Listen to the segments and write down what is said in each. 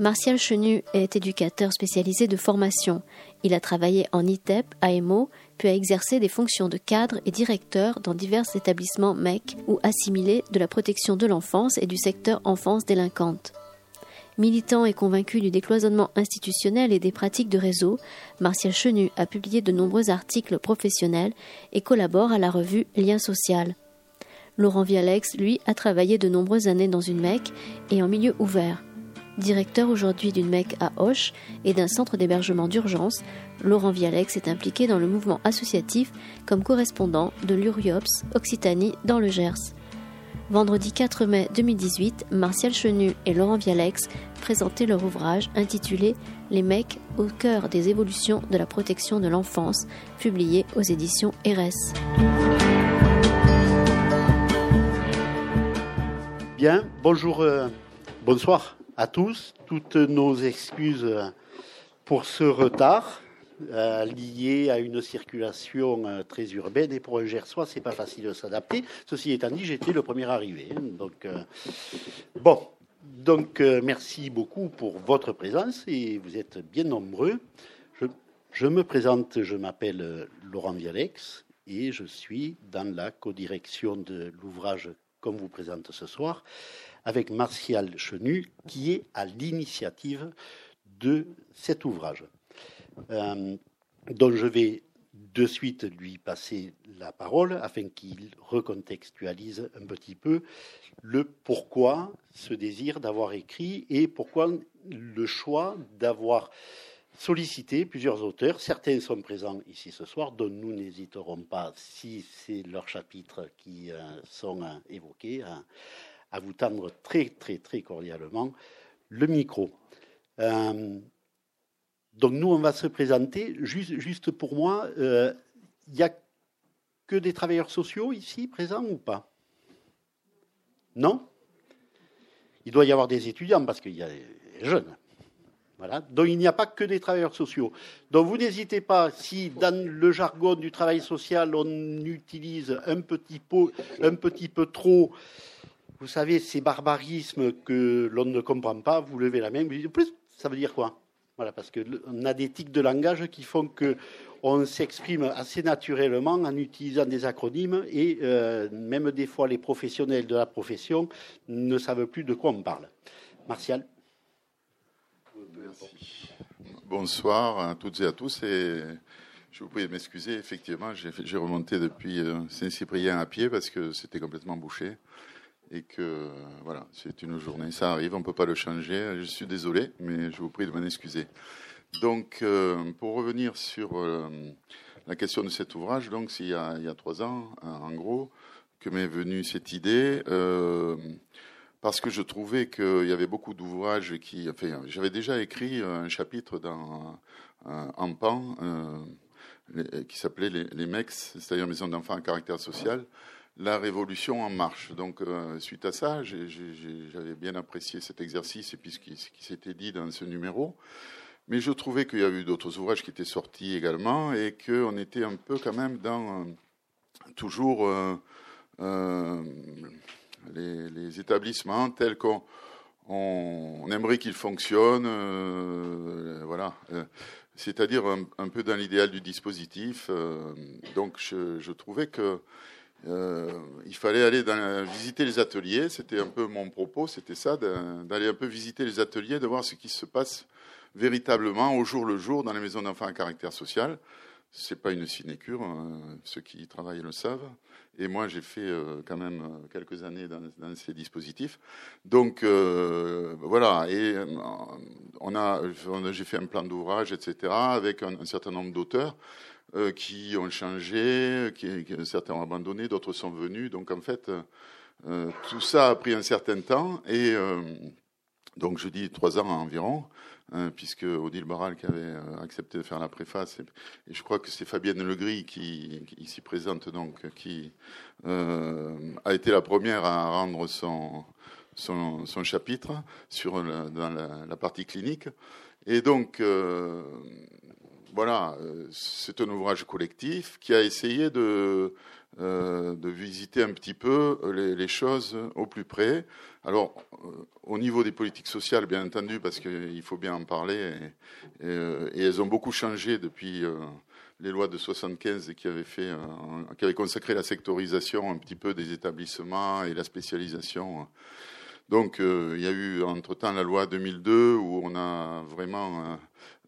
Martial Chenu est éducateur spécialisé de formation. Il a travaillé en ITEP, AMO, puis a exercé des fonctions de cadre et directeur dans divers établissements MEC ou assimilés de la protection de l'enfance et du secteur enfance délinquante. Militant et convaincu du décloisonnement institutionnel et des pratiques de réseau, Martial Chenu a publié de nombreux articles professionnels et collabore à la revue Lien social. Laurent Vialex, lui, a travaillé de nombreuses années dans une MEC et en milieu ouvert. Directeur aujourd'hui d'une MEC à Auch et d'un centre d'hébergement d'urgence, Laurent Vialex est impliqué dans le mouvement associatif comme correspondant de l'Uriops Occitanie dans le Gers. Vendredi 4 mai 2018, Martial Chenu et Laurent Vialex présentaient leur ouvrage intitulé Les mecs au cœur des évolutions de la protection de l'enfance, publié aux éditions RS. Bien, bonjour, euh, bonsoir à tous. Toutes nos excuses pour ce retard euh, lié à une circulation euh, très urbaine et pour un Gersois, c'est pas facile de s'adapter. Ceci étant dit, j'étais le premier arrivé. Hein. donc euh, bon, donc merci beaucoup pour votre présence et vous êtes bien nombreux. Je, je me présente, je m'appelle Laurent Vialex et je suis dans la codirection de l'ouvrage qu'on vous présente ce soir avec Martial Chenu, qui est à l'initiative de cet ouvrage, euh, dont je vais de suite lui passer la parole afin qu'il recontextualise un petit peu le pourquoi ce désir d'avoir écrit et pourquoi le choix d'avoir sollicité plusieurs auteurs. Certains sont présents ici ce soir, dont nous n'hésiterons pas, si c'est leurs chapitres qui euh, sont euh, évoqués, à vous tendre très, très, très cordialement le micro. Euh, donc nous, on va se présenter. Juste, juste pour moi, il euh, n'y a que des travailleurs sociaux ici présents ou pas? Non? Il doit y avoir des étudiants parce qu'il y a des jeunes. Voilà. Donc il n'y a pas que des travailleurs sociaux. Donc vous n'hésitez pas, si dans le jargon du travail social, on utilise un petit peu, un petit peu trop vous savez, ces barbarismes que l'on ne comprend pas, vous levez la main, vous dites, plus, ça veut dire quoi? Voilà, parce qu'on a des tics de langage qui font que on s'exprime assez naturellement en utilisant des acronymes et euh, même des fois les professionnels de la profession ne savent plus de quoi on parle. Martial Merci. Bonsoir à toutes et à tous et je vous prie de m'excuser, effectivement, j'ai remonté depuis euh, Saint-Cyprien à pied parce que c'était complètement bouché et que voilà, c'est une journée, ça arrive, on ne peut pas le changer. Je suis désolé, mais je vous prie de m'en excuser. Donc, euh, pour revenir sur euh, la question de cet ouvrage, donc il y a, trois ans, en gros, que m'est venue cette idée, euh, parce que je trouvais qu'il y avait beaucoup d'ouvrages qui, enfin, j'avais déjà écrit un chapitre dans un pan qui s'appelait les, les MEX, c'est-à-dire Maison d'enfants à caractère social la révolution en marche. Donc, euh, suite à ça, j'avais bien apprécié cet exercice et puis ce qui, s'était dit dans ce numéro. Mais je trouvais qu'il y avait eu d'autres ouvrages qui étaient sortis également et qu'on était un peu quand même dans euh, toujours euh, les, établissements tels qu'on on, aimerait qu'ils fonctionnent. voilà. C'est-à-dire un, peu dans l'idéal du dispositif. donc, je trouvais que euh, il fallait aller visiter les ateliers. C'était un peu mon propos, c'était ça, d'aller un peu visiter les ateliers, de voir ce qui se passe véritablement au jour le jour dans les maisons d'enfants à caractère social. C'est pas une sinécure, hein, ceux qui y travaillent le savent. Et moi, j'ai fait euh, quand même euh, quelques années dans, ces dispositifs. Donc voilà. Et on a, j'ai fait un plan d'ouvrage, etc., avec un certain nombre d'auteurs. Euh, qui ont changé, qui, certains ont abandonné, d'autres sont venus. Donc en fait, euh, tout ça a pris un certain temps et euh, donc je dis trois ans environ, hein, puisque Odile Barral qui avait accepté de faire la préface, et, je crois que c'est Fabienne Legris qui, qui ici présente donc, qui a été la première à rendre son, son, chapitre sur dans la, la, partie clinique. Et donc voilà, c'est un ouvrage collectif qui a essayé de, de visiter un petit peu les, choses au plus près. Alors, au niveau des politiques sociales, bien entendu, parce qu'il faut bien en parler, et, elles ont beaucoup changé depuis les lois de 75 qui avaient, fait, qui avaient consacré la sectorisation un petit peu des établissements et la spécialisation donc euh, il y a eu entre-temps la loi 2002 où on a vraiment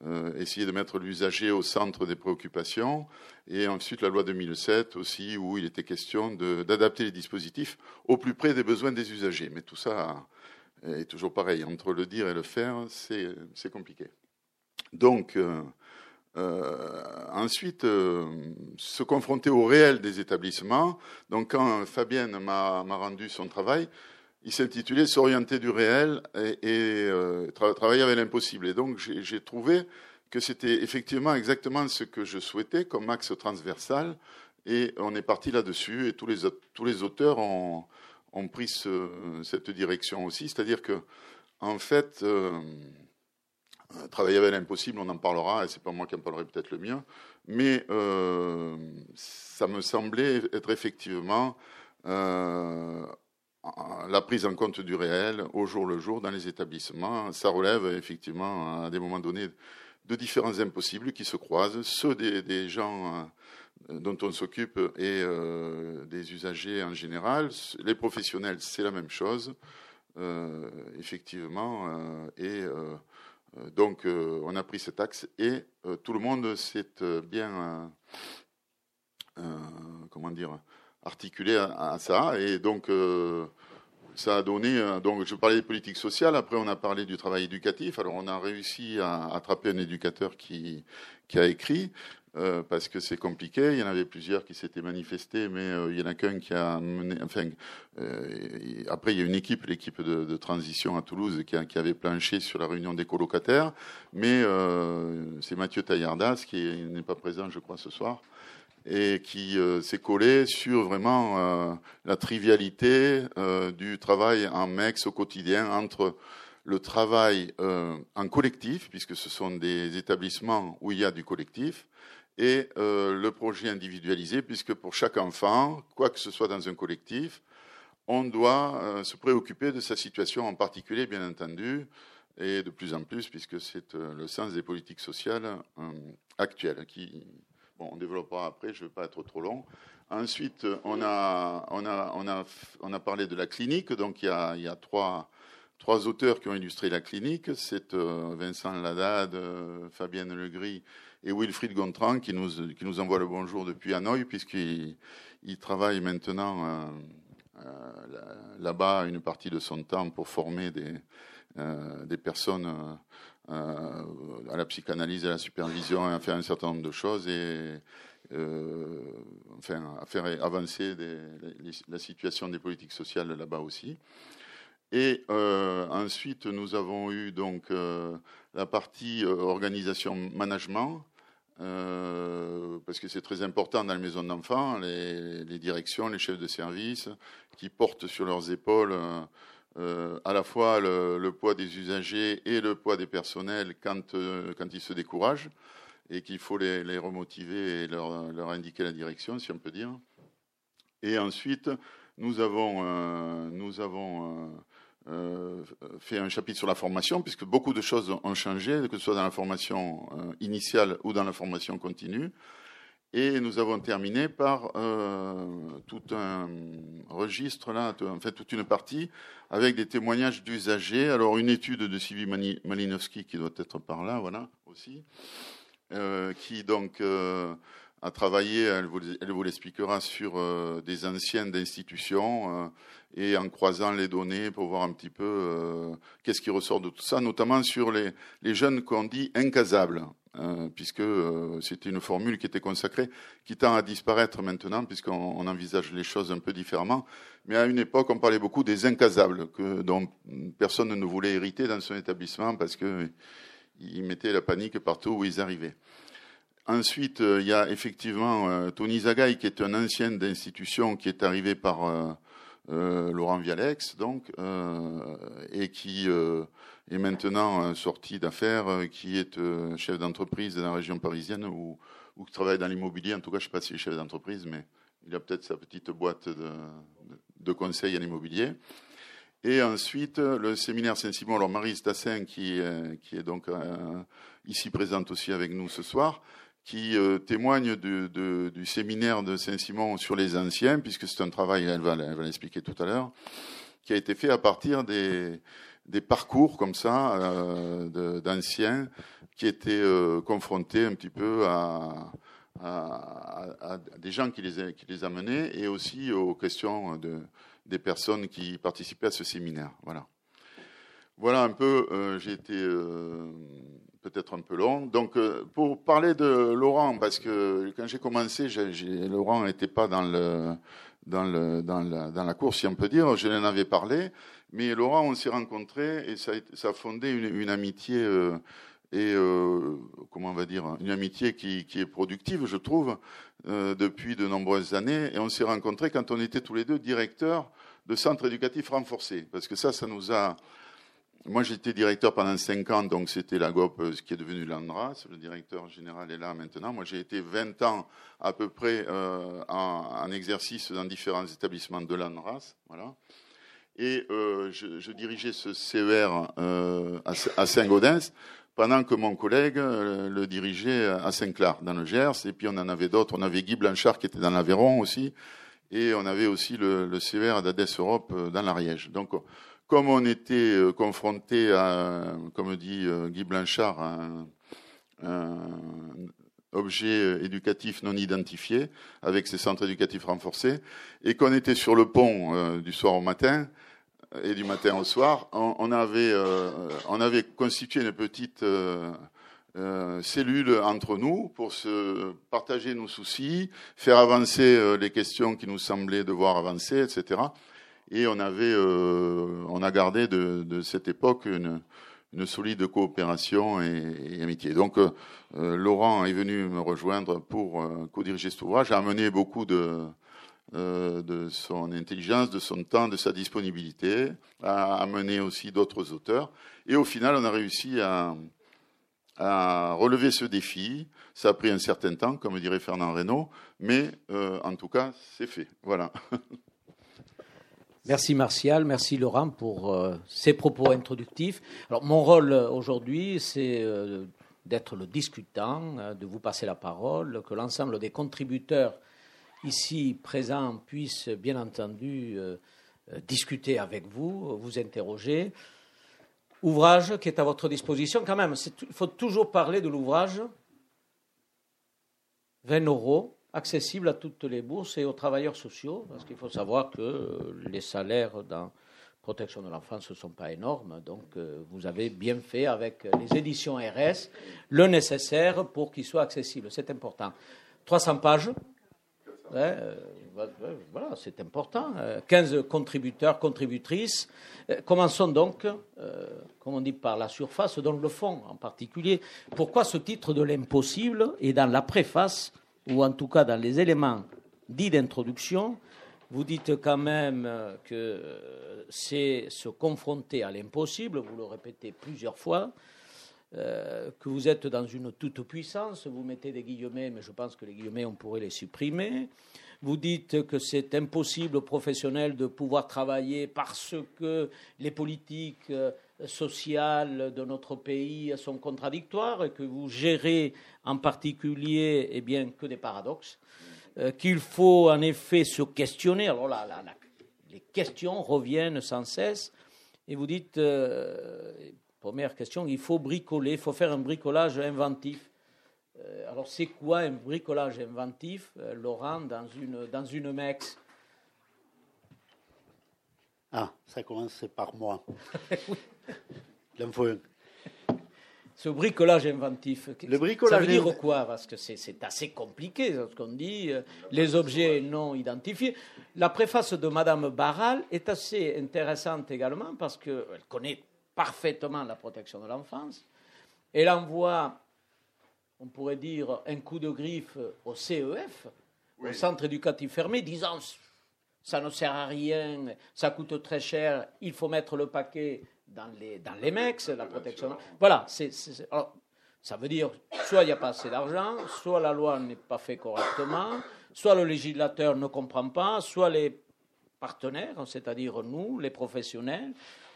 euh, euh, essayé de mettre l'usager au centre des préoccupations, et ensuite la loi 2007 aussi où il était question d'adapter les dispositifs au plus près des besoins des usagers. Mais tout ça est toujours pareil, entre le dire et le faire, c'est compliqué. Donc, ensuite, se confronter au réel des établissements. Donc, quand Fabienne m'a rendu son travail, il s'intitulait S'orienter du réel et, euh, travailler avec l'impossible. Et donc j'ai trouvé que c'était effectivement exactement ce que je souhaitais comme axe transversal. Et on est parti là-dessus et tous les, tous les auteurs ont, ont pris cette direction aussi. C'est-à-dire que, en fait, euh, travailler avec l'impossible, on en parlera, et c'est pas moi qui en parlerai peut-être le mieux, mais euh, ça me semblait être effectivement la prise en compte du réel au jour le jour dans les établissements. Ça relève effectivement à des moments donnés de différents impossibles qui se croisent, ceux des, gens euh, dont on s'occupe et euh, des usagers en général. Les professionnels, c'est la même chose, euh, effectivement. et donc, on a pris cet axe et tout le monde s'est bien, comment dire, articulé à, ça. Et donc, euh, ça a donné. Euh, donc, je parlais des politiques sociales. Après, on a parlé du travail éducatif. Alors, on a réussi à attraper un éducateur qui, qui a écrit. Euh, parce que c'est compliqué. Il y en avait plusieurs qui s'étaient manifestés, mais il y en a qu'un qui a mené. Enfin, après, il y a une équipe, l'équipe de, transition à Toulouse, qui, qui, avait planché sur la réunion des colocataires. Mais c'est Mathieu Taillardas qui n'est pas présent, je crois, ce soir, et qui euh, s'est collé sur vraiment euh, la trivialité euh, du travail en MEX au quotidien entre le travail en collectif, puisque ce sont des établissements où il y a du collectif, et le projet individualisé, puisque pour chaque enfant, quoi que ce soit dans un collectif, on doit se préoccuper de sa situation en particulier, bien entendu, et de plus en plus, puisque c'est le sens des politiques sociales actuelles qui on développera après, je ne veux pas être trop long. Ensuite, on a, parlé de la clinique. Donc, il y a, trois, auteurs qui ont illustré la clinique. C'est euh, Vincent Ladade, euh, Fabienne Legris et Wilfried Gontran qui nous, qui envoie le bonjour depuis Hanoï, puisqu'il il travaille maintenant euh, là-bas une partie de son temps pour former des personnes euh, à la psychanalyse, à la supervision, à faire un certain nombre de choses et euh, enfin, à faire avancer la situation des politiques sociales là-bas aussi. Et euh, ensuite, nous avons eu donc la partie organisation management, parce que c'est très important dans les maisons d'enfants, les, les, directions, les chefs de service, qui portent sur leurs épaules euh, à la fois le, poids des usagers et le poids des personnels quand, euh, quand ils se découragent et qu'il faut les, les, remotiver et leur, leur, indiquer la direction, si on peut dire. Et ensuite, nous avons, euh, nous avons fait un chapitre sur la formation, puisque beaucoup de choses ont changé, que ce soit dans la formation initiale ou dans la formation continue. Et nous avons terminé par euh, tout un registre, là, en fait toute une partie, avec des témoignages d'usagers. Alors une étude de Sylvie Malinowski qui doit être par là, voilà, aussi, euh, qui donc euh, a travaillé, elle vous, elle vous l'expliquera, sur des anciennes d'institutions et en croisant les données pour voir un petit peu qu'est-ce qui ressort de tout ça, notamment sur les, les jeunes qu'on dit incasables. Euh, puisque euh, c'était une formule qui était consacrée, qui tend à disparaître maintenant, puisqu'on envisage les choses un peu différemment. Mais à une époque, on parlait beaucoup des incasables, que, dont personne ne voulait hériter dans son établissement parce qu'ils mettaient la panique partout où ils arrivaient. Ensuite, euh, il y a effectivement Tony Zagaï, qui est un ancien d'institution, qui est arrivé par Laurent Vialex, donc, et qui est maintenant sorti d'affaires, qui est chef d'entreprise dans la région parisienne ou, qui travaille dans l'immobilier. En tout cas, je ne sais pas s'il est chef d'entreprise, mais il a peut-être sa petite boîte de, de conseils à l'immobilier. Et ensuite, le séminaire Saint-Simon, alors Marie Stassin, qui, est donc ici présente aussi avec nous ce soir, qui euh, témoigne du séminaire de Saint-Simon sur les anciens, puisque c'est un travail, elle va, l'expliquer tout à l'heure, qui a été fait à partir des, parcours comme ça euh, d'anciens qui étaient euh, confrontés un petit peu à, des gens qui les, qui les amenaient et aussi aux questions de, des personnes qui participaient à ce séminaire. Voilà. Voilà un peu, j'ai été peut-être un peu long. Donc, euh, pour parler de Laurent, parce que quand j'ai commencé, Laurent n'était pas dans, le, dans, la, course, si on peut dire. Je l'en avais parlé. Mais Laurent, on s'est rencontrés et ça, ça, a fondé une, amitié. Euh, et euh, comment on va dire une amitié qui, qui est productive, je trouve, euh, depuis de nombreuses années. Et on s'est rencontrés quand on était tous les deux directeurs de centres éducatifs renforcés, parce que ça, ça nous a moi, j'étais directeur pendant cinq ans, donc c'était la GOP, euh, ce qui est devenu l'ANDRAS. Le directeur général est là maintenant. Moi, j'ai été 20 ans à peu près euh, en, exercice dans différents établissements de l'ANDRAS. Voilà. Et euh, je, dirigeais ce CER à, Saint-Gaudens, pendant que mon collègue le dirigeait à Saint-Clair, dans le Gers. Et puis, on en avait d'autres. On avait Guy Blanchard qui était dans l'Aveyron aussi. Et on avait aussi le, le CER d'Ades Europe dans l'Ariège. Donc, comme on était euh, confronté à, comme dit euh, Guy Blanchard, un, objet euh, éducatif non identifié avec ces centres éducatifs renforcés, et qu'on était sur le pont du soir au matin et du matin au soir, on, avait, on avait constitué une petite cellule entre nous pour se partager nos soucis, faire avancer les questions qui nous semblaient devoir avancer, etc. Et on avait, euh, on a gardé de, cette époque une, solide coopération et, amitié. Donc, euh, euh, Laurent est venu me rejoindre pour co-diriger cet ouvrage, a amené beaucoup de, son intelligence, de son temps, de sa disponibilité, a amené aussi d'autres auteurs. Et au final, on a réussi à relever ce défi. Ça a pris un certain temps, comme dirait Fernand Reynaud, mais en tout cas, c'est fait. Voilà. Merci Martial, merci Laurent pour euh, ces propos introductifs. Alors mon rôle euh, aujourd'hui, c'est euh, d'être le discutant, de vous passer la parole, que l'ensemble des contributeurs ici présents puissent bien entendu discuter avec vous, vous interroger. Ouvrage qui est à votre disposition quand même. Il faut toujours parler de l'ouvrage. 20 euros, accessible à toutes les bourses et aux travailleurs sociaux, parce qu'il faut savoir que les salaires dans protection de l'enfance ne sont pas énormes, donc euh, vous avez bien fait avec les éditions RS le nécessaire pour qu'ils soient accessibles. C'est important. 300 pages. Euh, voilà, c'est important. 15 euh, contributeurs, contributrices. Commençons donc, comme on dit, par la surface, donc le fond en particulier. Pourquoi ce titre de l'impossible est dans la préface ou en tout cas dans les éléments dits d'introduction, vous dites quand même que c'est se confronter à l'impossible, vous le répétez plusieurs fois, euh, que vous êtes dans une toute-puissance, vous mettez des guillemets, mais je pense que les guillemets, on pourrait les supprimer. Vous dites que c'est impossible aux professionnels de pouvoir travailler parce que les politiques euh, sociales de notre pays sont contradictoires et que vous gérez en particulier eh bien, que des paradoxes, euh, qu'il faut en effet se questionner. Alors là, les questions reviennent sans cesse et vous dites, euh, première question, il faut bricoler, il faut faire un bricolage inventif. Euh, alors c'est quoi un bricolage inventif, Laurent, dans une, dans une MEX? Ah, ça commence par moi. Ce bricolage inventif, le bricolage ça veut dire quoi? Parce que c'est assez compliqué ce qu'on dit, euh, les objets non identifiés. La préface de Madame Barral est assez intéressante également parce qu'elle connaît parfaitement la protection de l'enfance. Elle envoie, on pourrait dire, un coup de griffe au CEF, au Centre éducatif fermé, disant ça ne sert à rien, ça coûte très cher, il faut mettre le paquet dans les, dans les mecs, la protection. Voilà, c'est, ça veut dire soit il n'y a pas assez d'argent, soit la loi n'est pas faite correctement, soit le législateur ne comprend pas, soit les partenaires, c'est-à-dire nous, les professionnels,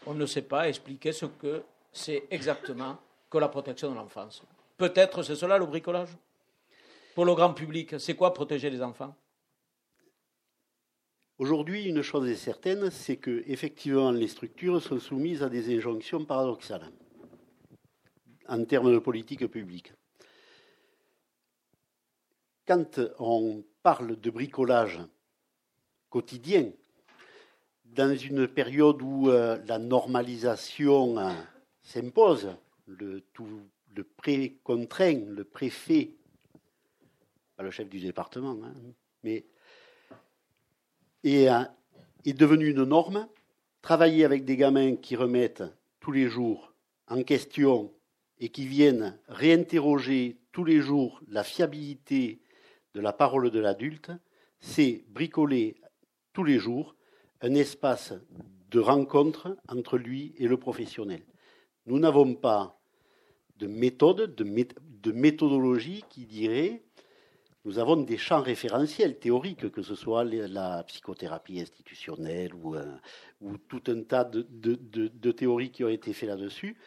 on ne sait pas expliquer ce que c'est exactement que la protection de l'enfance. Peut-être c'est cela le bricolage? Pour le grand public, c'est quoi protéger les enfants? Aujourd'hui, une chose est certaine, c'est que effectivement les structures sont soumises à des injonctions paradoxales en termes de politique publique. Quand on parle de bricolage quotidien, dans une période où euh, la normalisation euh, s'impose, le, le pré-contraint, le préfet, pas le chef du département, hein, mais est, euh, est devenu une norme. Travailler avec des gamins qui remettent tous les jours en question et qui viennent réinterroger tous les jours la fiabilité de la parole de l'adulte, c'est bricoler tous les jours un espace de rencontre entre lui et le professionnel. Nous n'avons pas de méthode, de, méthodologie qui dirait nous avons des champs référentiels théoriques, que ce soit la psychothérapie institutionnelle ou, euh, tout un tas de, théories qui ont été faites là-dessus.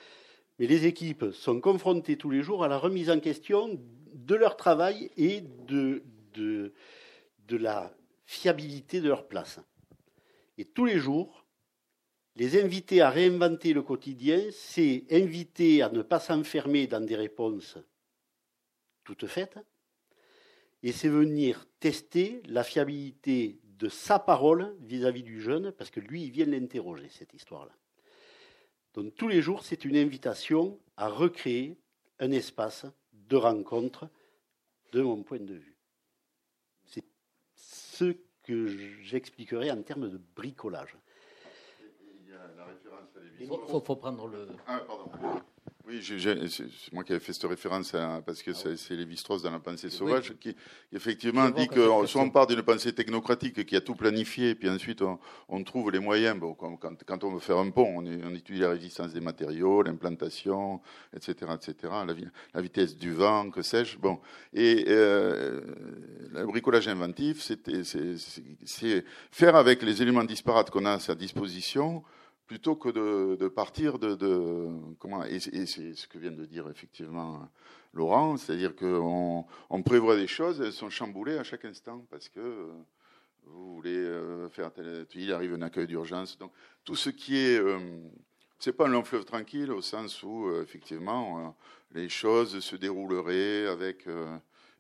Mais les équipes sont confrontées tous les jours à la remise en question de leur travail et de, de la fiabilité de leur place. Et tous les jours, les inviter à réinventer le quotidien, c'est inviter à ne pas s'enfermer dans des réponses toutes faites, et c'est venir tester la fiabilité de sa parole vis-à-vis du jeune, parce que lui, il vient l'interroger, cette histoire-là. Donc tous les jours, c'est une invitation à recréer un espace de rencontre de mon point de vue. C'est ce que j'expliquerai en termes de bricolage. Il faut, faut, prendre le. Ah, pardon. Oui, c'est moi qui avais fait cette référence parce que ah c'est Lévi-Strauss dans La pensée sauvage qui effectivement dit que soit on part d'une pensée technocratique qui a tout planifié, puis ensuite on, trouve les moyens. Bon, quand, quand, on veut faire un pont, on, on, étudie la résistance des matériaux, l'implantation, etc., etc., la, la, vitesse du vent, que sais-je. Bon, et euh, le bricolage inventif, c'est faire avec les éléments disparates qu'on a à sa disposition plutôt que de, partir de, comment et, c'est ce que vient de dire effectivement Laurent, c'est-à-dire qu'on on prévoit des choses, elles sont chamboulées à chaque instant parce que vous voulez euh, faire tel, il arrive un accueil d'urgence, donc tout ce qui est euh, c'est pas un long fleuve tranquille au sens où euh, effectivement les choses se dérouleraient avec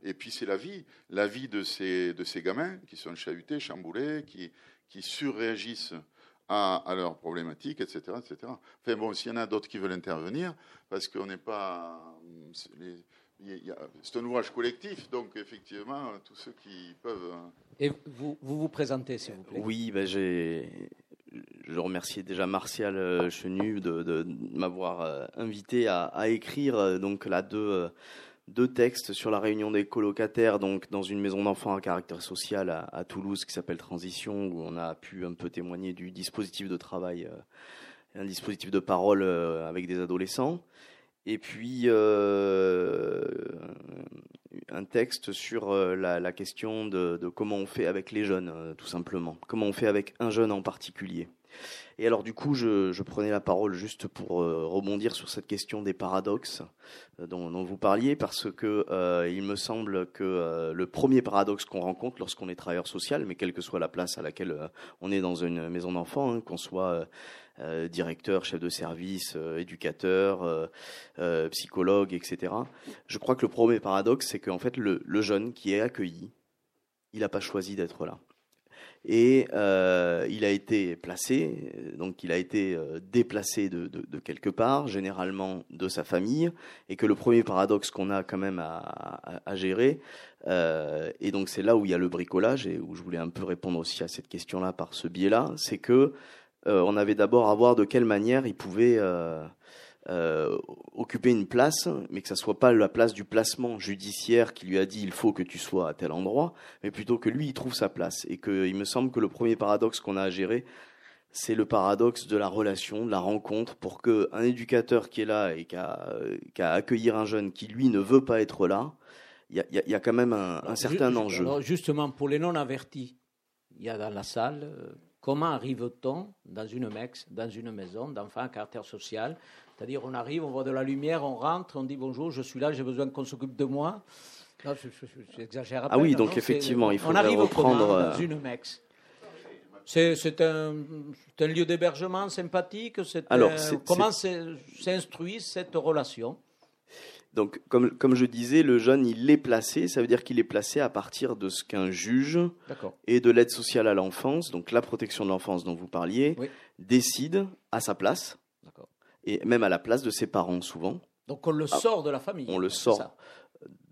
et puis c'est la vie, la vie de ces de ces gamins qui sont chahutés, chamboulés, qui qui surréagissent à, leurs problématiques, etc., etc. Enfin bon, s'il y en a d'autres qui veulent intervenir, parce qu'on n'est pas... C'est un ouvrage collectif, donc effectivement, tous ceux qui peuvent... Et vous vous, vous présentez, s'il vous plaît Oui, ben j'ai... Je remercie déjà Martial euh, Chenu de, de m'avoir euh, invité à, à, écrire euh, donc là deux deux textes sur la réunion des colocataires, donc dans une maison d'enfants à caractère social à, Toulouse qui s'appelle Transition, où on a pu un peu témoigner du dispositif de travail, euh, un dispositif de parole euh, avec des adolescents. Et puis euh, un texte sur la, question de, de, comment on fait avec les jeunes, tout simplement. Comment on fait avec un jeune en particulier. Et alors du coup, je, prenais la parole juste pour euh, rebondir sur cette question des paradoxes euh, dont, vous parliez, parce que euh, il me semble que le premier paradoxe qu'on rencontre lorsqu'on est travailleur social, mais quelle que soit la place à laquelle on est dans une maison d'enfants, hein, qu'on soit directeur, chef de service, éducateur, psychologue, etc. Je crois que le premier paradoxe, c'est qu'en fait, le jeune qui est accueilli, il n'a pas choisi d'être là et euh, il a été placé, donc il a été euh, déplacé de, quelque part, généralement de sa famille, et que le premier paradoxe qu'on a quand même à, gérer, euh, et donc c'est là où il y a le bricolage et où je voulais un peu répondre aussi à cette question-là par ce biais-là, c'est que on avait d'abord à voir de quelle manière il pouvait euh, occuper une place, mais que ça soit pas la place du placement judiciaire qui lui a dit il faut que tu sois à tel endroit, mais plutôt que lui il trouve sa place. Et qu'il me semble que le premier paradoxe qu'on a à gérer, c'est le paradoxe de la relation, de la rencontre, pour qu'un éducateur qui est là et qui a, qui a accueillir un jeune qui lui ne veut pas être là, il y a, y a, quand même un, un certain enjeu. Alors justement, pour les non avertis, il y a dans la salle euh, comment arrive-t-on dans une MEX, dans une maison d'enfants à caractère social C'est-à-dire, on arrive, on voit de la lumière, on rentre, on dit bonjour, je suis là, j'ai besoin qu'on s'occupe de moi. J'exagère Ah oui, donc effectivement, il faut reprendre. dans euh, une MEX. C'est un, un, lieu d'hébergement sympathique Alors, Comment s'instruit cette relation? Donc, comme, comme, je disais, le jeune, il est placé, ça veut dire qu'il est placé à partir de ce qu'un juge et de l'aide sociale à l'enfance, donc la protection de l'enfance dont vous parliez, décide à sa place, et même à la place de ses parents souvent. Donc on le ah, sort de la famille. On le sort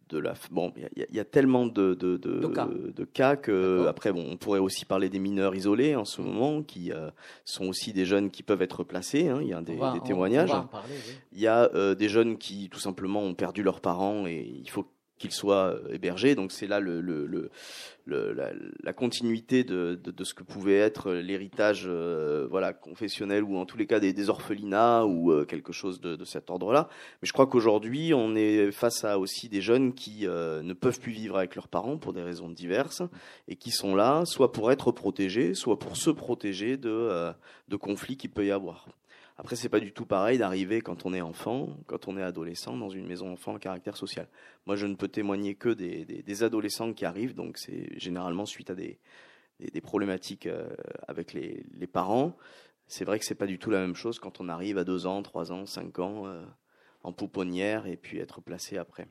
de la. Bon, il y, a tellement de, de, de, cas. que après, bon, on pourrait aussi parler des mineurs isolés en ce moment, qui euh, sont aussi des jeunes qui peuvent être placés. Hein, il y a des, témoignages. Il y a euh, des jeunes qui tout simplement ont perdu leurs parents et il faut qu'ils soient euh, hébergés. Donc c'est là le, la, continuité de, ce que pouvait être l'héritage euh, voilà confessionnel ou en tous les cas des, orphelinats ou euh, quelque chose de, cet ordre-là. Mais je crois qu'aujourd'hui on est face à aussi des jeunes qui ne peuvent plus vivre avec leurs parents pour des raisons diverses et qui sont là soit pour être protégés, soit pour se protéger de conflits qu'il peut y avoir. Après, c'est pas du tout pareil d'arriver quand on est enfant, quand on est adolescent, dans une maison enfant à caractère social. Moi, je ne peux témoigner que des, adolescents qui arrivent, donc c'est généralement suite à des, problématiques euh, avec les, les parents. C'est vrai que c'est pas du tout la même chose quand on arrive à 2 ans, 3 ans, 5 ans, euh, en pouponnière, et puis être placé après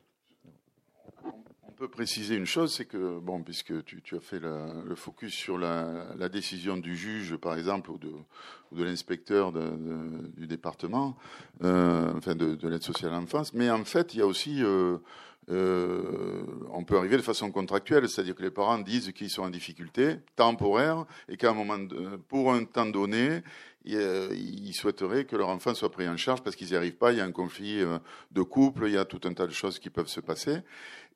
peut préciser une chose, c'est que, bon, puisque tu, tu as fait le focus sur la, la, décision du juge, par exemple, ou de, ou de l'inspecteur du département, euh, enfin de, de l'aide sociale à l'enfance, mais en fait, il y a aussi, euh, euh, on peut arriver de façon contractuelle, c'est-à-dire que les parents disent qu'ils sont en difficulté temporaire et qu'à un moment, pour un temps donné, ils souhaiteraient que leur enfant soit pris en charge parce qu'ils n'y arrivent pas, il y a un conflit euh, de couple, il y a tout un tas de choses qui peuvent se passer.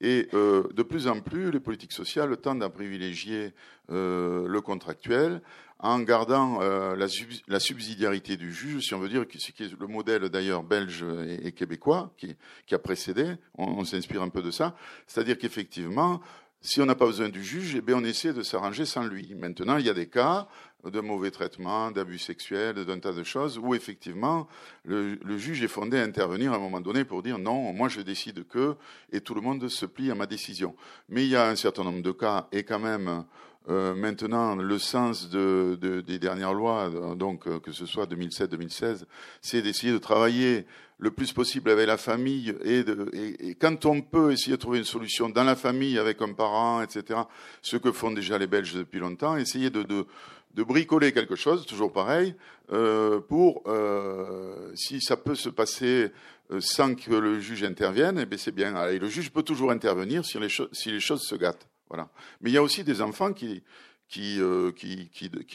Et euh, de plus en plus, les politiques sociales tendent à privilégier euh, le contractuel en gardant euh, la, subsidiarité du juge, si on veut dire, ce qui est le modèle d'ailleurs belge et, et, québécois qui, qui a précédé, on, on s'inspire un peu de ça, c'est-à-dire qu'effectivement, si on n'a pas besoin du juge, eh bien on essaie de s'arranger sans lui. Maintenant, il y a des cas de mauvais traitements, d'abus sexuels, d'un tas de choses où effectivement le, le, juge est fondé à intervenir à un moment donné pour dire non, moi je décide que et tout le monde se plie à ma décision. Mais il y a un certain nombre de cas et quand même euh, maintenant, le sens de, de, des dernières lois, donc euh, que ce soit 2007-2016, c'est d'essayer de travailler le plus possible avec la famille et, de, et, quand on peut essayer de trouver une solution dans la famille avec un parent, etc. Ce que font déjà les Belges depuis longtemps, essayer de, de, de bricoler quelque chose, toujours pareil, euh, pour euh, si ça peut se passer euh, sans que le juge intervienne, eh c'est bien. Et le juge peut toujours intervenir si les, choses se gâtent. Voilà. Mais il y a aussi des enfants qui,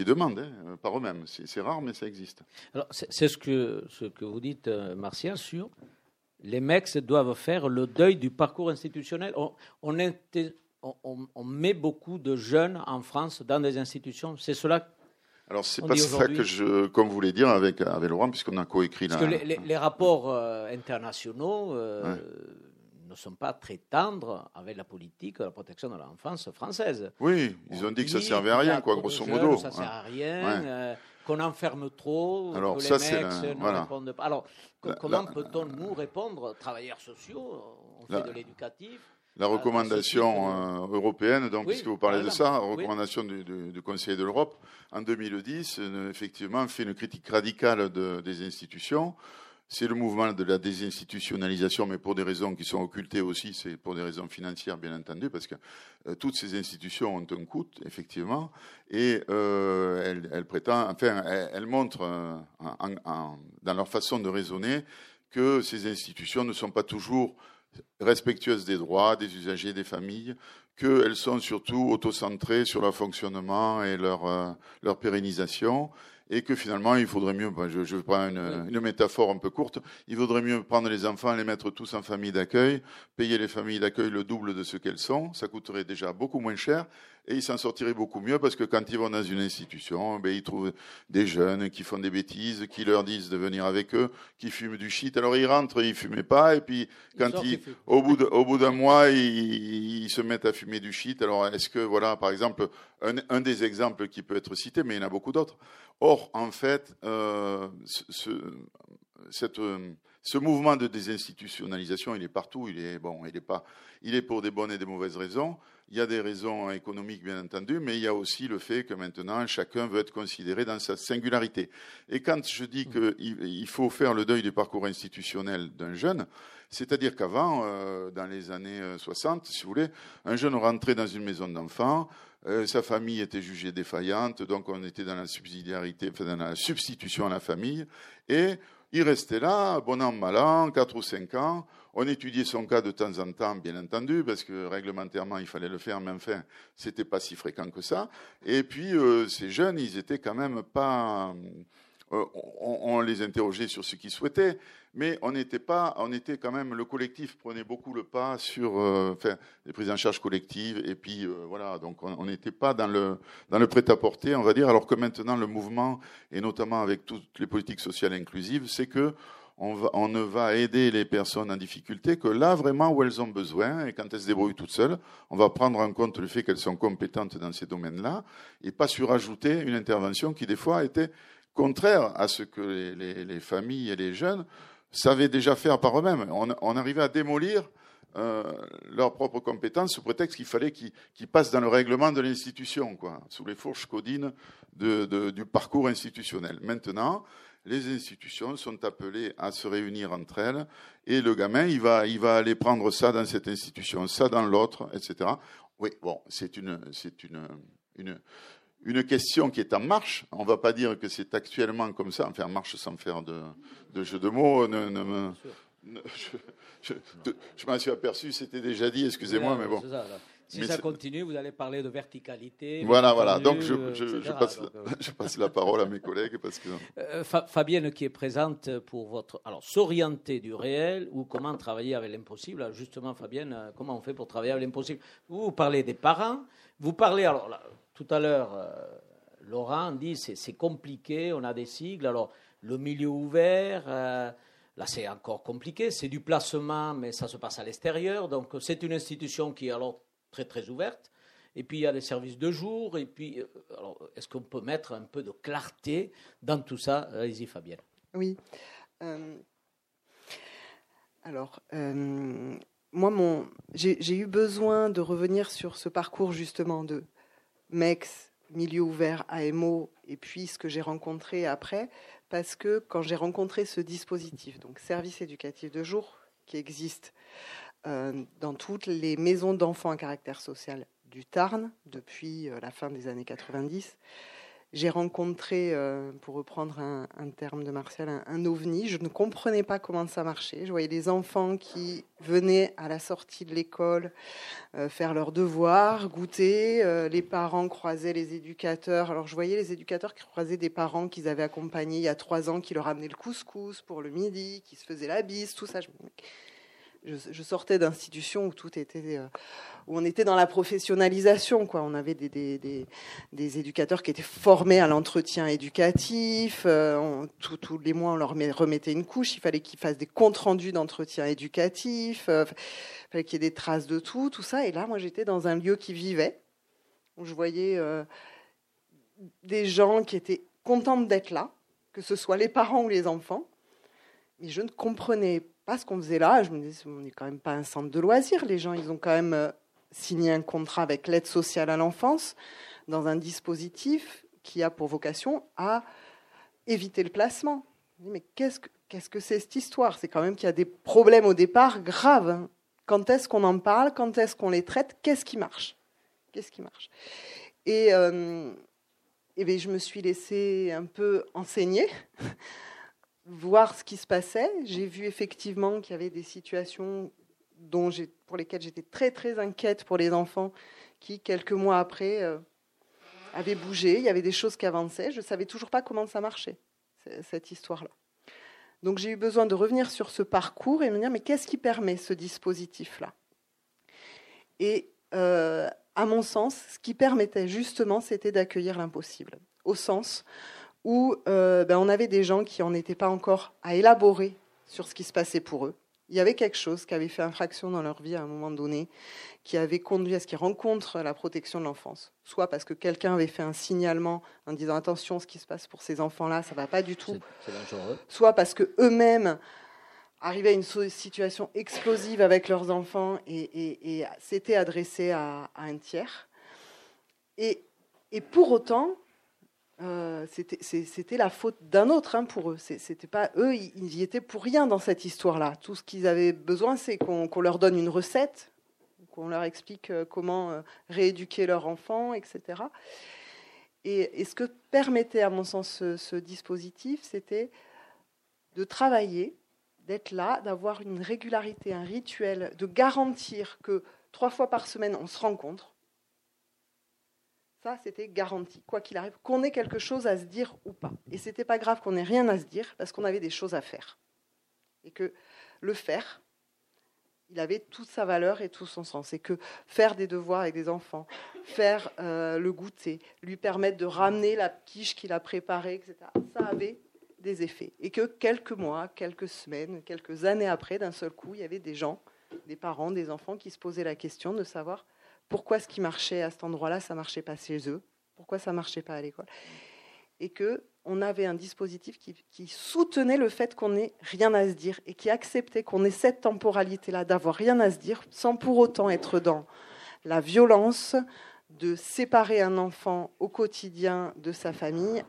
demandent hein, par eux-mêmes. C'est rare, mais ça existe. C'est ce que, vous dites, Martial, sur les mecs doivent faire le deuil du parcours institutionnel. On, on, on, on met beaucoup de jeunes en France dans des institutions. C'est cela alors c'est pas ça que je, comme vous voulez dire avec avec Laurent, puisqu'on a coécrit. Parce que les, les, rapports euh, internationaux euh, ne sont pas très tendres avec la politique de la protection de l'enfance française. Oui, ils ont dit, que ça servait à rien, quoi, grosso modo. Ça sert à rien. Euh, qu'on enferme trop, Alors, que ça, les mecs ne répondent pas. Alors, comment peut-on nous répondre, travailleurs sociaux, on fait de l'éducatif la recommandation euh, européenne, donc, puisque vous parlez de ça, la recommandation du, du, du, Conseil de l'Europe, en 2010, euh, effectivement, fait une critique radicale de, des institutions. C'est le mouvement de la désinstitutionnalisation, mais pour des raisons qui sont occultées aussi, c'est pour des raisons financières, bien entendu, parce que euh, toutes ces institutions ont un coût, effectivement, et euh, elles, elles, prétendent, enfin, elles, elles montrent euh, en, en, dans leur façon de raisonner que ces institutions ne sont pas toujours respectueuses des droits des usagers, des familles, qu'elles sont surtout auto-centrées sur leur fonctionnement et leur, euh, leur pérennisation, et que finalement, il faudrait mieux, je, je prends une, une, métaphore un peu courte, il vaudrait mieux prendre les enfants, les mettre tous en famille d'accueil, payer les familles d'accueil le double de ce qu'elles sont, ça coûterait déjà beaucoup moins cher, et ils s'en sortiraient beaucoup mieux parce que quand ils vont dans une institution, ben, ils trouvent des jeunes qui font des bêtises, qui leur disent de venir avec eux, qui fument du shit. Alors ils rentrent, ils fumaient pas, et puis quand ils, au bout au bout d'un mois, ils, ils, se mettent à fumer du shit. Alors est-ce que voilà, par exemple, un, un, des exemples qui peut être cité, mais il y en a beaucoup d'autres. Or, en fait, euh, ce, cette, ce mouvement de désinstitutionnalisation, il est partout. Il est bon, il est pas, il est pour des bonnes et des mauvaises raisons. Il y a des raisons économiques, bien entendu, mais il y a aussi le fait que maintenant, chacun veut être considéré dans sa singularité. Et quand je dis qu'il faut faire le deuil du parcours institutionnel d'un jeune, c'est-à-dire qu'avant, euh, dans les années 60, si vous voulez, un jeune rentrait dans une maison d'enfants, euh, sa famille était jugée défaillante, donc on était dans la subsidiarité, enfin dans la substitution à la famille, et il restait là, bon an, mal an, 4 ou 5 ans. On étudiait son cas de temps en temps, bien entendu, parce que réglementairement, il fallait le faire, mais enfin, c'était pas si fréquent que ça. Et puis, euh, ces jeunes, ils étaient quand même pas... Euh, on, on, les interrogeait sur ce qu'ils souhaitaient, mais on n'était pas, on était quand même, le collectif prenait beaucoup le pas sur euh, les prises en charge collectives, et puis euh, voilà, donc on n'était pas dans le, dans le prêt-à-porter, on va dire, alors que maintenant le mouvement, et notamment avec toutes les politiques sociales inclusives, c'est que on, ne va aider les personnes en difficulté que là vraiment où elles ont besoin et quand elles se débrouillent toutes seules, on va prendre en compte le fait qu'elles sont compétentes dans ces domaines-là et pas surajouter une intervention qui des fois était contraire à ce que les, les, les familles et les jeunes savaient déjà faire par eux-mêmes. On, on, arrivait à démolir euh, leurs propres compétences sous prétexte qu'il fallait qu'ils qu passent dans le règlement de l'institution, quoi, sous les fourches codines du parcours institutionnel. Maintenant, les institutions sont appelées à se réunir entre elles et le gamin, il va, il va aller prendre ça dans cette institution, ça dans l'autre, etc. Oui, bon, c'est une, c'est une, une, une question qui est en marche. On ne va pas dire que c'est actuellement comme ça, enfin en marche sans faire de, de jeu de mots. Ne, ne, ne, je, je, je m'en suis aperçu, c'était déjà dit, excusez-moi, mais bon. Si mais ça continue, vous allez parler de verticalité. Voilà, voilà. Donc, je, je, je passe, Donc, euh... je passe la parole à mes collègues parce que. Euh, Fabienne, qui est présente pour votre. Alors, s'orienter du réel ou comment travailler avec l'impossible. Justement, Fabienne, euh, comment on fait pour travailler avec l'impossible? Vous, vous parlez des parents. Vous parlez alors là, tout à l'heure, euh, Laurent dit c'est c'est compliqué, on a des sigles. Alors, le milieu ouvert, là c'est encore compliqué, c'est du placement, mais ça se passe à l'extérieur. Donc, c'est une institution qui alors très très ouverte. Et puis, il y a des services de jour. Et puis, euh, alors, est-ce qu'on peut mettre un peu de clarté dans tout ça Allez-y, Fabienne? Oui. Euh, alors, euh, moi, mon, j'ai eu besoin de revenir sur ce parcours justement de MEX, milieu ouvert, AMO, et puis ce que j'ai rencontré après, parce que quand j'ai rencontré ce dispositif, donc service éducatif de jour, qui existe euh, dans toutes les maisons d'enfants à caractère social du Tarn depuis euh, la fin des années 90, j'ai rencontré, euh, pour reprendre un, terme de Martial, un, ovni. Je ne comprenais pas comment ça marchait. Je voyais des enfants qui venaient à la sortie de l'école euh, faire leurs devoirs, goûter. Euh, les parents croisaient les éducateurs. Alors je voyais les éducateurs qui croisaient des parents qu'ils avaient accompagnés il y a trois ans, qui leur amenaient le couscous pour le midi, qui se faisaient la bise, tout ça. Je, sortais d'institutions où tout était, euh, où on était dans la professionnalisation, quoi. On avait des, éducateurs qui étaient formés à l'entretien éducatif. Euh, tous, les mois, on leur remettait une couche. Il fallait qu'ils fassent des comptes rendus d'entretien éducatif. Euh, il fallait qu'il y ait des traces de tout, tout ça. Et là, moi, j'étais dans un lieu qui vivait, où je voyais euh, des gens qui étaient contents d'être là, que ce soit les parents ou les enfants. Mais je ne comprenais pas pas ce qu'on faisait là. Je me disais, on n'est quand même pas un centre de loisirs. Les gens, ils ont quand même euh, signé un contrat avec l'aide sociale à l'enfance dans un dispositif qui a pour vocation à éviter le placement. Mais qu'est-ce que qu'est-ce que c'est cette histoire? C'est quand même qu'il y a des problèmes au départ graves. Quand est-ce qu'on en parle? Quand est-ce qu'on les traite? Qu'est-ce qui marche? Qu'est-ce qui marche? Et, euh, bien, je me suis laissée un peu enseigner voir ce qui se passait. J'ai vu effectivement qu'il y avait des situations dont pour lesquelles j'étais très très inquiète pour les enfants qui, quelques mois après, euh, avait bougé, il y avait des choses qui avançaient. Je ne savais toujours pas comment ça marchait, cette histoire-là. Donc j'ai eu besoin de revenir sur ce parcours et me dire, mais qu'est-ce qui permet ce dispositif-là? Et euh, à mon sens, ce qui permettait justement, c'était d'accueillir l'impossible, au sens où euh, ben, on avait des gens qui n'en étaient pas encore à élaborer sur ce qui se passait pour eux. Il y avait quelque chose qui avait fait infraction dans leur vie à un moment donné, qui avait conduit à ce qu'ils rencontrent la protection de l'enfance. Soit parce que quelqu'un avait fait un signalement en disant attention, ce qui se passe pour ces enfants-là, ça ne va pas du tout. Soit parce que eux-mêmes arrivaient à une situation explosive avec leurs enfants et, s'étaient adressés à, un tiers. Et, pour autant, euh, c'était la faute d'un autre hein, pour eux. C'était pas eux, ils n'y étaient pour rien dans cette histoire-là. Tout ce qu'ils avaient besoin, c'est qu'on leur donne une recette, qu'on leur explique euh, comment euh, rééduquer leur enfant, etc. Et, ce que permettait, à mon sens, ce dispositif, c'était de travailler d'être là, d'avoir une régularité, un rituel, de garantir que trois fois par semaine, on se rencontre. Ça, c'était garanti, quoi qu'il arrive, qu'on ait quelque chose à se dire ou pas. Et ce n'était pas grave qu'on n'ait rien à se dire, parce qu'on avait des choses à faire. Et que le faire, il avait toute sa valeur et tout son sens. Et que faire des devoirs avec des enfants, faire euh, le goûter, lui permettre de ramener la quiche qu'il a préparée, etc., ça avait des effets. Et que quelques mois, quelques semaines, quelques années après, d'un seul coup, il y avait des gens, des parents, des enfants qui se posaient la question de savoir pourquoi ce qui marchait à cet endroit-là, ça marchait pas chez eux, pourquoi ça marchait pas à l'école. Et que on avait un dispositif qui, soutenait le fait qu'on n'ait rien à se dire et qui acceptait qu'on ait cette temporalité-là d'avoir rien à se dire sans pour autant être dans la violence de séparer un enfant au quotidien de sa famille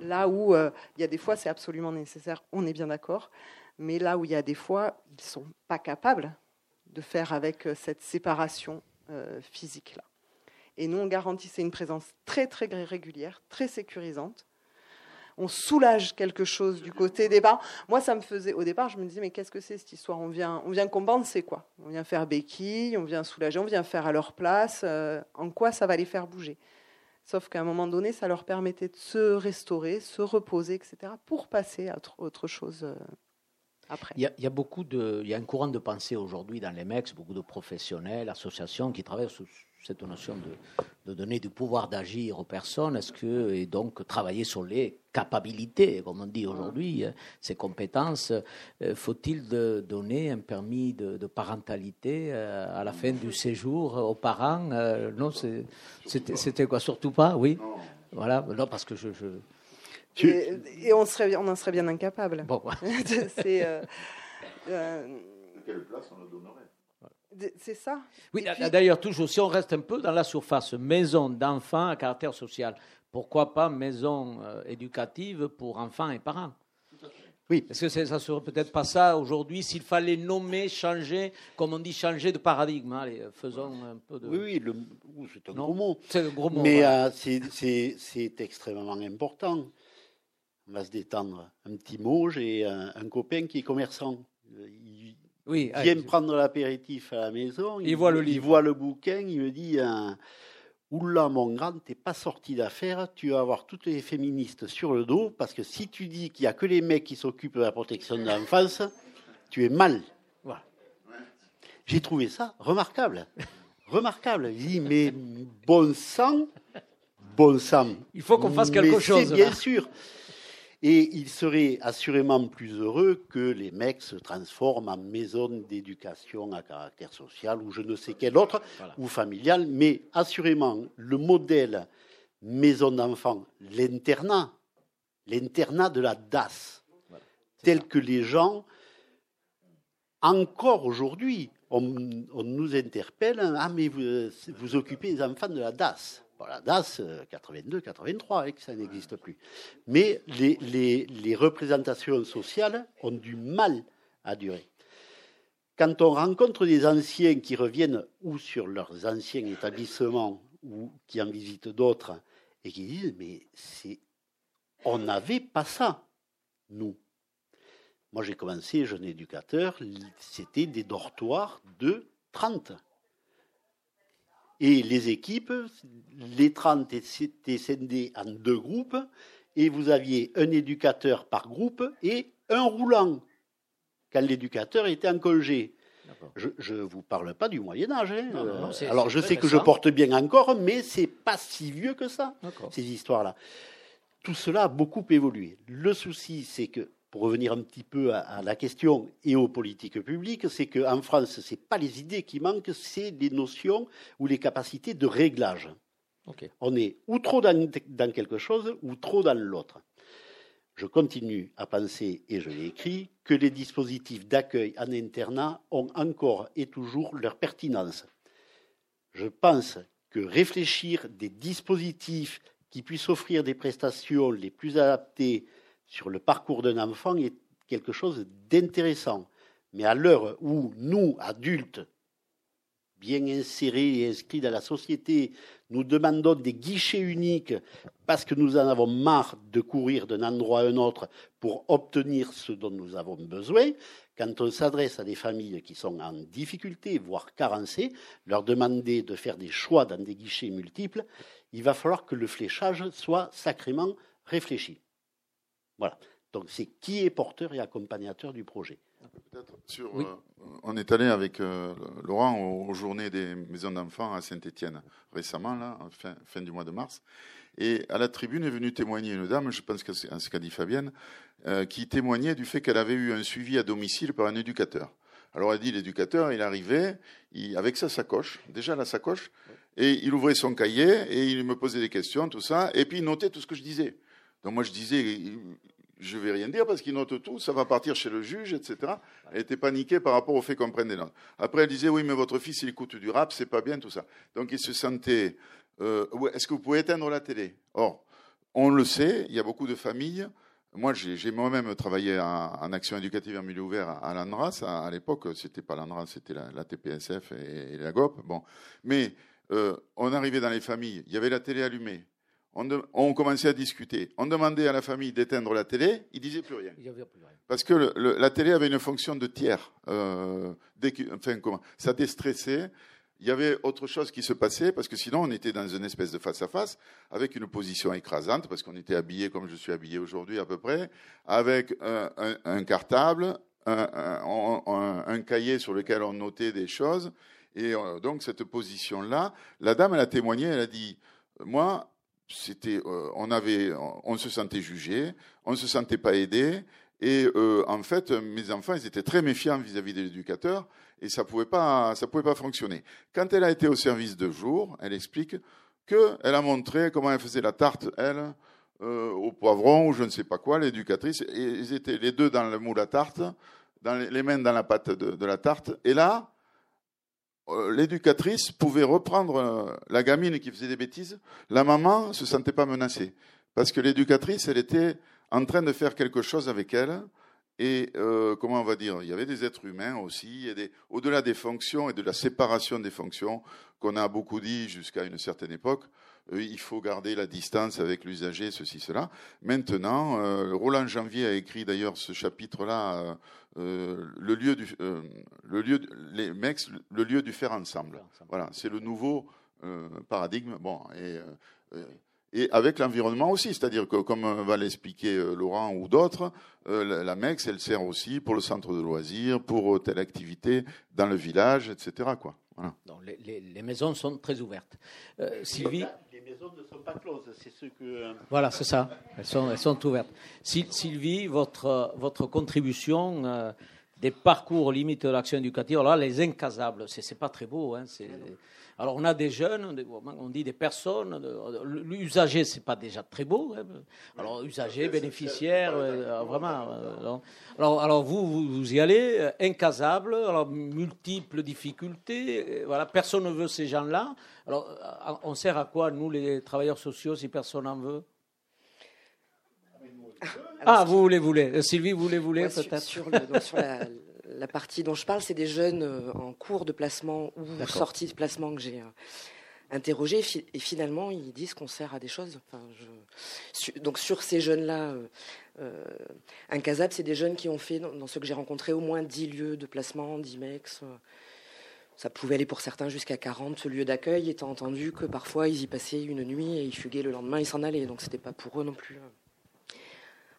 Là où euh, il y a des fois c'est absolument nécessaire, on est bien d'accord, mais là où il y a des fois ils ne sont pas capables de faire avec euh, cette séparation euh, physique-là. Et nous, on garantissait une présence très très régulière, très sécurisante. On soulage quelque chose du côté des parents. Moi, ça me faisait, au départ, je me disais, mais qu'est-ce que c'est cette histoire? On vient, on vient compenser quoi On vient faire béquille, on vient soulager, on vient faire à leur place. en quoi ça va les faire bouger? Sauf qu'à un moment donné, ça leur permettait de se restaurer, se reposer, etc., pour passer à autre chose euh, après. Il y, a, beaucoup de, il y a un courant de pensée aujourd'hui dans les MEX, beaucoup de professionnels, associations qui travaillent sur cette notion de, de donner du pouvoir d'agir aux personnes, est-ce que, et donc travailler sur les capacités, comme on dit aujourd'hui, ces euh, compétences, euh, faut-il de donner un permis de, parentalité euh, à la fin du séjour aux parents Non, c'était quoi Surtout pas, oui? Voilà, non, parce que je... Et, on, serait, on en serait bien incapable. Bon, c'est... quelle place on le donnerait? c'est ça. Oui, d'ailleurs, toujours, si on reste un peu dans la surface, maison d'enfants à caractère social, pourquoi pas maison euh, éducative pour enfants et parents? Oui. Est-ce que ça ne serait peut-être pas ça aujourd'hui s'il fallait nommer, changer, comme on dit, changer de paradigme Allez, faisons un peu de. Oui, oui, c'est un gros mot. C'est un gros mot. Mais euh, c'est extrêmement important. On va se détendre. Un petit mot, j'ai un, un, copain qui est commerçant. Oui, il vient prendre l'apéritif à la maison. Il, voit le livre. Il voit le bouquin, il me dit hein, Oula, mon grand, t'es pas sorti d'affaire, tu vas avoir toutes les féministes sur le dos, parce que si tu dis qu'il n'y a que les mecs qui s'occupent de la protection de l'enfance, tu es mal. Voilà. J'ai trouvé ça remarquable. remarquable. Il dit Mais bon sang, bon sang. Il faut qu'on fasse quelque chose. Bien sûr. Et il serait assurément plus heureux que les mecs se transforment en maison d'éducation à caractère social ou je ne sais quel autre, ou familial. Mais assurément, le modèle maison d'enfants, l'internat, l'internat de la DAS, tel que les gens, encore aujourd'hui, on, nous interpelle, ah mais vous, vous occupez les enfants de la DAS la DAS 82, 83, et que ça n'existe plus. Mais les, représentations sociales ont du mal à durer. Quand on rencontre des anciens qui reviennent ou sur leurs anciens établissements ou qui en visitent d'autres et qui disent mais on n'avait pas ça nous. Moi j'ai commencé jeune éducateur, c'était des dortoirs de 30 Et les équipes, les 30 étaient scindées en deux groupes, et vous aviez un éducateur par groupe et un roulant, quand l'éducateur était en congé. Je ne vous parle pas du Moyen Âge. Hein. Alors je sais que je porte bien encore, mais c'est pas si vieux que ça, ces histoires-là. Tout cela a beaucoup évolué. Le souci, c'est que, pour revenir un petit peu à, la question et aux politiques publiques, c'est qu'en France, ce n'est pas les idées qui manquent, c'est les notions ou les capacités de réglage. On est ou trop dans, dans quelque chose ou trop dans l'autre. Je continue à penser, et je l'ai écrit, que les dispositifs d'accueil en internat ont encore et toujours leur pertinence. Je pense que réfléchir des dispositifs qui puissent offrir des prestations les plus adaptées sur le parcours d'un enfant est quelque chose d'intéressant. Mais à l'heure où nous, adultes, bien insérés et inscrits dans la société, nous demandons des guichets uniques parce que nous en avons marre de courir d'un endroit à un autre pour obtenir ce dont nous avons besoin. Quand on s'adresse à des familles qui sont en difficulté, voire carencées, leur demander de faire des choix dans des guichets multiples, il va falloir que le fléchage soit sacrément réfléchi. Voilà. Donc c'est qui est porteur et accompagnateur du projet. Sur, euh, on est allé avec euh, Laurent aux, journées des maisons d'enfants à Saint-Étienne récemment, là, fin, fin, du mois de mars. Et à la tribune est venue témoigner une dame, je pense que c'est ce qu'a dit Fabienne, euh, qui témoignait du fait qu'elle avait eu un suivi à domicile par un éducateur. Alors elle dit l'éducateur, il arrivait il, avec sa sacoche, déjà la sacoche, et il ouvrait son cahier et il me posait des questions, tout ça, et puis il notait tout ce que je disais. Donc moi je disais, je vais rien dire parce qu'il note tout, ça va partir chez le juge, etc. Elle était paniquée par rapport au fait qu'on prenne des notes. Après, elle disait, oui, mais votre fils, il écoute du rap, c'est pas bien, tout ça. Donc, il se sentait, euh, est-ce que vous pouvez éteindre la télé? Or, on le sait, il y a beaucoup de familles. Moi, j'ai moi-même travaillé en, action éducative en milieu ouvert à, l'ANRAS. À, l'époque, c'était pas l'ANRAS, c'était la, TPSF et, la GOP. Bon. Mais euh, on arrivait dans les familles, il y avait la télé allumée on, commençait à discuter. On demandait à la famille d'éteindre la télé, ils disaient plus rien. Parce que la télé avait une fonction de tiers. Euh, enfin, comment, ça déstressait. Il y avait autre chose qui se passait, parce que sinon on était dans une espèce de face-à-face, avec une position écrasante, parce qu'on était habillé comme je suis habillé aujourd'hui à peu près, avec un, cartable, un, cahier sur lequel on notait des choses. Et euh, donc cette position-là, la dame, elle a témoigné, elle a dit, moi, c'était, euh, on avait, on se sentait jugé, on se sentait pas aidé, et euh, en fait, mes enfants, ils étaient très méfiants vis-à-vis de l'éducateur, et ça pouvait pas, ça pouvait pas fonctionner. Quand elle a été au service de jour, elle explique qu'elle a montré comment elle faisait la tarte, elle, euh, au poivron ou je ne sais pas quoi, l'éducatrice, et ils étaient les deux dans le moule à tarte, dans les, mains dans la pâte de, la tarte, et là, l'éducatrice pouvait reprendre euh, la gamine qui faisait des bêtises, la maman se sentait pas menacée. Parce que l'éducatrice, elle était en train de faire quelque chose avec elle. Et euh, comment on va dire Il y avait des êtres humains aussi, au-delà des fonctions et de la séparation des fonctions, qu'on a beaucoup dit jusqu'à une certaine époque, il faut garder la distance avec l'usager, ceci, cela. Maintenant, Roland Janvier a écrit d'ailleurs ce chapitre-là euh, le lieu du, euh, le lieu, les mecs, le lieu du faire ensemble. Voilà, c'est le nouveau euh, paradigme. Bon, et, et avec l'environnement aussi, c'est-à-dire que, comme va l'expliquer Laurent ou d'autres, la, MEX, elle sert aussi pour le centre de loisirs, pour telle activité dans le village, etc. Quoi. Voilà. les, les, maisons sont très ouvertes. Sylvie Les maisons ne sont pas closes, c'est ce que. Voilà, c'est ça. Elles sont, elles sont ouvertes. Sylvie, votre, votre contribution des parcours limite de l'action éducative, alors là, les incasables, c'est pas très beau. Hein, alors on a des jeunes, on dit des personnes, l'usager c'est pas déjà très beau. Hein. Alors usager, bénéficiaire, euh, vraiment. Euh, alors, alors vous, vous, y allez, euh, incasable, alors multiples difficultés. Voilà, personne ne veut ces gens-là. Alors on sert à quoi nous les travailleurs sociaux si personne n'en veut? Ah, vous voulez, voulez. Sylvie, vous voulez, voulez peut-être? sur, la, la partie dont je parle, c'est des jeunes euh, en cours de placement ou sortie de placement que j'ai euh, interrogé. Et finalement, ils disent qu'on sert à des choses. donc sur ces jeunes-là, euh, un casab, c'est des jeunes qui ont fait, dans, ceux que j'ai rencontrés, au moins 10 lieux de placement, 10 mecs. Ça pouvait aller pour certains jusqu'à 40 lieux d'accueil, étant entendu que parfois ils y passaient une nuit et ils fuguaient le lendemain, ils s'en allaient. Donc c'était pas pour eux non plus.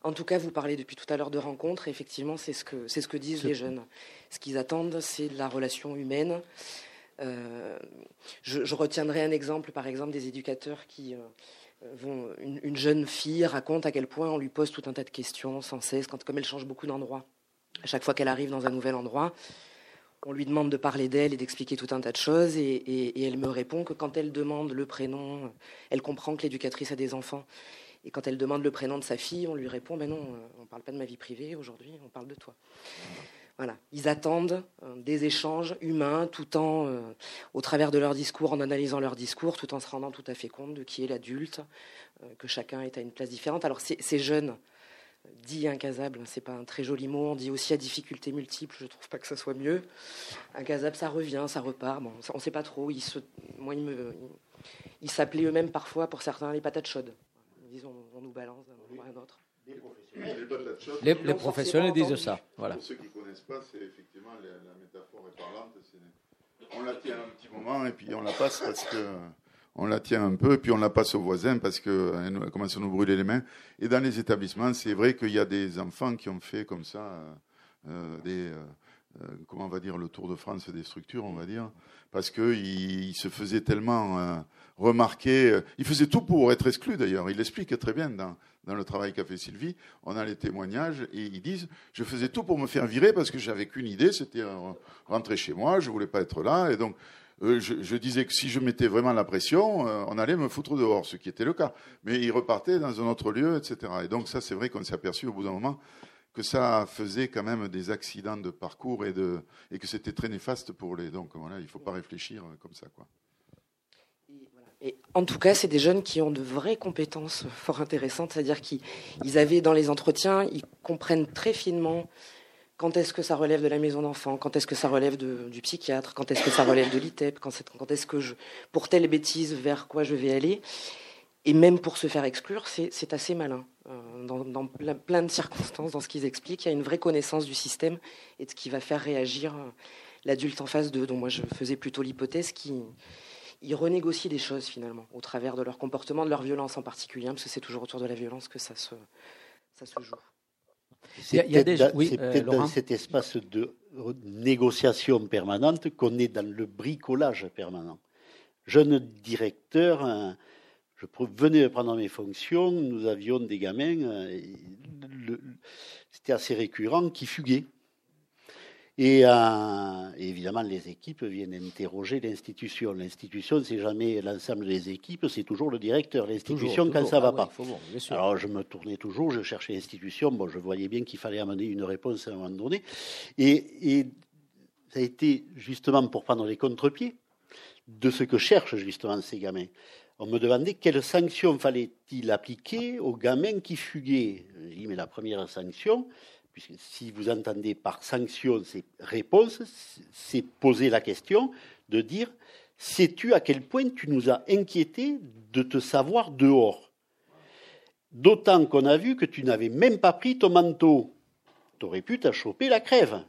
En tout cas, vous parlez depuis tout à l'heure de rencontres. effectivement, c'est ce que c'est ce que disent les jeunes. Ce qu'ils attendent, c'est de la relation humaine. Euh, je, retiendrai un exemple, par exemple, des éducateurs qui euh, vont. Une, jeune fille raconte à quel point on lui pose tout un tas de questions sans cesse, quand, comme elle change beaucoup d'endroits. À chaque fois qu'elle arrive dans un nouvel endroit, on lui demande de parler d'elle et d'expliquer tout un tas de choses, et, et, elle me répond que quand elle demande le prénom, elle comprend que l'éducatrice a des enfants et quand elle demande le prénom de sa fille, on lui répond Ben non, euh, on ne parle pas de ma vie privée aujourd'hui, on parle de toi. Voilà. Ils attendent euh, des échanges humains tout en, euh, au travers de leur discours, en analysant leur discours, tout en se rendant tout à fait compte de qui est l'adulte, que chacun est à une place différente. Alors, ces jeunes, dit incasable, c'est pas un très joli mot, on dit aussi à difficultés multiples, je trouve pas que ça soit mieux. Incasable, ça revient, ça repart, bon, on ne sait pas trop. Ils s'appelaient eux-mêmes parfois, pour certains, les patates chaudes on, nous balance d'un moment à un autre. Les, professionnels, disent ça. Voilà. Pour ceux qui ne connaissent pas, c'est effectivement la, métaphore est parlante. on la tient un petit moment et puis on la passe parce que on la tient un peu et puis on la passe aux voisins parce qu'elle commence à nous brûler les mains. Et dans les établissements, c'est vrai qu'il y a des enfants qui ont fait comme ça euh, des euh, euh, comment on va dire le Tour de France des structures, on va dire, parce qu'il se faisait tellement remarqué. Euh, il faisait tout pour être exclu d'ailleurs. Il l'explique très bien dans, dans, le travail qu'a fait Sylvie. On a les témoignages et ils disent Je faisais tout pour me faire virer parce que j'avais qu'une idée, c'était rentrer chez moi, je voulais pas être là. Et donc, euh, je, disais que si je mettais vraiment la pression, euh, on allait me foutre dehors, ce qui était le cas. Mais il repartait dans un autre lieu, etc. Et donc, ça, c'est vrai qu'on s'est aperçu au bout d'un moment que ça faisait quand même des accidents de parcours et, de, et que c'était très néfaste pour les. Donc voilà, il ne faut pas réfléchir comme ça. Quoi en tout cas, c'est des jeunes qui ont de vraies compétences fort intéressantes, c'est-à-dire qu'ils avaient dans les entretiens, ils comprennent très finement quand est-ce que ça relève de la maison d'enfants, quand est-ce que ça relève du psychiatre, quand est-ce que ça relève de l'ITEP, quand, est-ce que je, pour telle bêtise, vers quoi je vais aller. Et même pour se faire exclure, c'est assez malin. Euh, dans, plein de circonstances, dans ce qu'ils expliquent, il y a une vraie connaissance du système et de ce qui va faire réagir euh, l'adulte en face d'eux, dont moi je faisais plutôt l'hypothèse qui, ils renégocient des choses finalement au travers de leur comportement, de leur violence en particulier, parce que c'est toujours autour de la violence que ça se, ça se joue. C'est peut-être dans cet espace de négociation permanente qu'on est dans le bricolage permanent. Jeune directeur, hein, je venais de prendre mes fonctions, nous avions des gamins, euh, c'était assez récurrent, qui fuguaient. Euh, et, évidemment, les équipes viennent interroger l'institution. L'institution, c'est jamais l'ensemble des équipes, c'est toujours le directeur. L'institution, quand ça ne va ah pas. Alors, je me tournais toujours, je cherchais l'institution. Bon, je voyais bien qu'il fallait amener une réponse à un moment donné. Et, ça a été justement pour prendre les contre-pieds de ce que cherchent justement ces gamins. On me demandait quelles sanctions fallait-il appliquer aux gamins qui fuguaient. Je dis, mais la première sanction, puisque si vous entendez par sanction ces réponses, c'est poser la question de dire sais-tu à quel point tu nous as inquiété de te savoir dehors? D'autant qu'on a vu que tu n'avais même pas pris ton manteau. Tu aurais pu t'achoper la crève.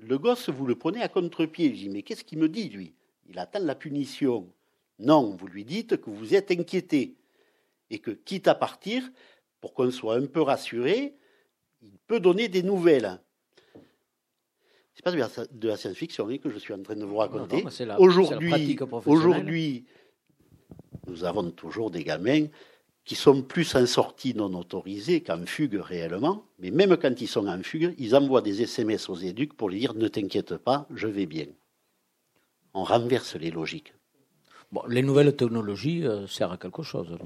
Le gosse, vous le prenez à contre-pied. Je dis mais qu'est-ce qu'il me dit, lui? Il attend la punition. Non, vous lui dites que vous êtes inquiété et que, quitte à partir, pour qu'on soit un peu rassuré, il peut donner des nouvelles. C'est pas de la science-fiction hein, que je suis en train de vous raconter. Aujourd'hui, aujourd'hui, nous avons toujours des gamins qui sont plus en sortie non autorisée qu'en fugue réellement. Mais même quand ils sont en fugue, ils envoient des SMS aux éducs pour leur dire ne t'inquiète pas, je vais bien. On renverse les logiques. Bon, les nouvelles technologies euh, servent à quelque chose.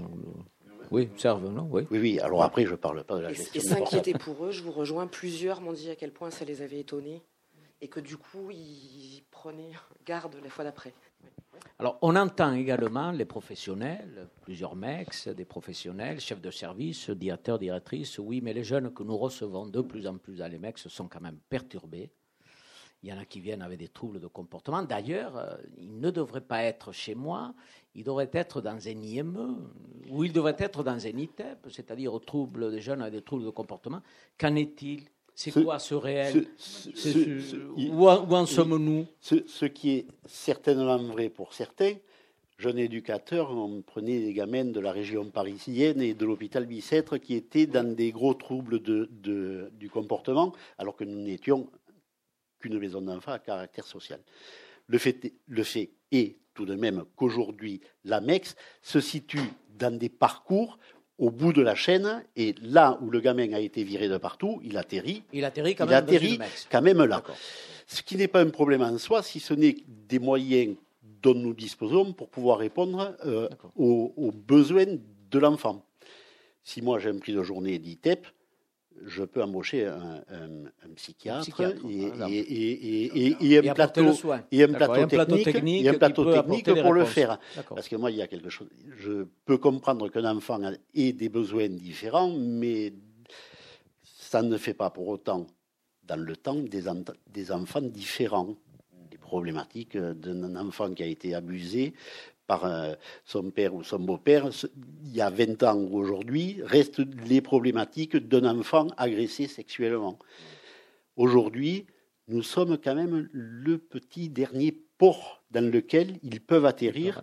Oui, servent, non oui. oui. oui, alors après, je ne parle pas de la gestion. Et s'inquiéter pour eux, je vous rejoins. Plusieurs m'ont dit à quel point ça les avait étonnés et que du coup, ils prenaient garde la fois d'après. Alors, on entend également les professionnels, plusieurs mecs, des professionnels, chefs de service, directeurs, directrices. Oui, mais les jeunes que nous recevons de plus en plus à l'EMEX sont quand même perturbés. Il y en a qui viennent avec des troubles de comportement. D'ailleurs, euh, ils ne devraient pas être chez moi, ils devraient être dans un IME ou ils devraient être dans un ITEP, c'est-à-dire aux troubles des jeunes avec des troubles de comportement. Qu'en est-il? C'est quoi ce réel? Où en, sommes-nous? ce, qui est certainement vrai pour certains, jeune éducateur, on prenait des gamins de la région parisienne et de l'hôpital Bicêtre qui étaient dans des gros troubles de, du comportement, alors que nous n'étions qu'une maison d'enfants à caractère social. Le fait, le fait est tout de même qu'aujourd'hui, l'AMEX se situe dans des parcours au bout de la chaîne, et là où le gamin a été viré de partout, il atterrit. Il atterrit quand, même, atterrit quand même là. Ce qui n'est pas un problème en soi, si ce n'est des moyens dont nous disposons pour pouvoir répondre euh, aux, besoins de l'enfant. Si moi j'ai un prix de journée d'ITEP, je peux embaucher un, psychiatre, et, un plateau, et un plateau technique, un plateau technique pour le faire. Parce que moi, il y a quelque chose. Je peux comprendre qu'un enfant ait des besoins différents, mais ça ne fait pas pour autant, dans le temps, des, des enfants différents. Les problématiques d'un enfant qui a été abusé par euh, son père ou son beau-père, il y a 20 ans ou aujourd'hui, restent les problématiques d'un enfant agressé sexuellement. Aujourd'hui, nous sommes quand même le petit dernier port dans lequel ils peuvent atterrir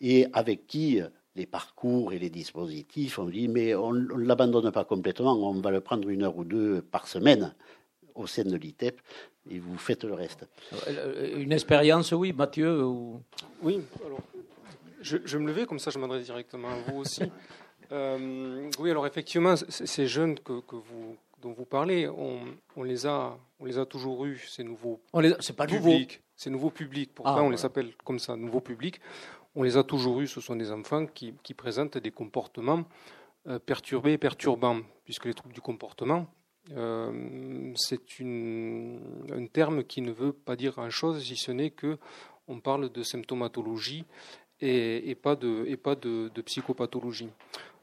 et avec qui les parcours et les dispositifs, on dit mais on ne l'abandonne pas complètement, on va le prendre une heure ou deux par semaine au sein de l'ITEP et vous faites le reste. Euh, une expérience, oui, Mathieu Oui, alors je, me levais, comme ça je m'adresse directement à vous aussi. Euh, oui, alors effectivement, ces jeunes que, vous, dont vous parlez, on, les a, on les a toujours eus, ces nouveaux c'est pas publics. Ces nouveaux publics, pourquoi ah, on les appelle comme ça, nouveaux publics On les a toujours eus, ce sont des enfants qui, présentent des comportements euh, perturbés et perturbants, puisque les troubles du comportement, euh, c'est un terme qui ne veut pas dire grand-chose, si ce n'est que on parle de symptomatologie et, pas de, et pas de, psychopathologie.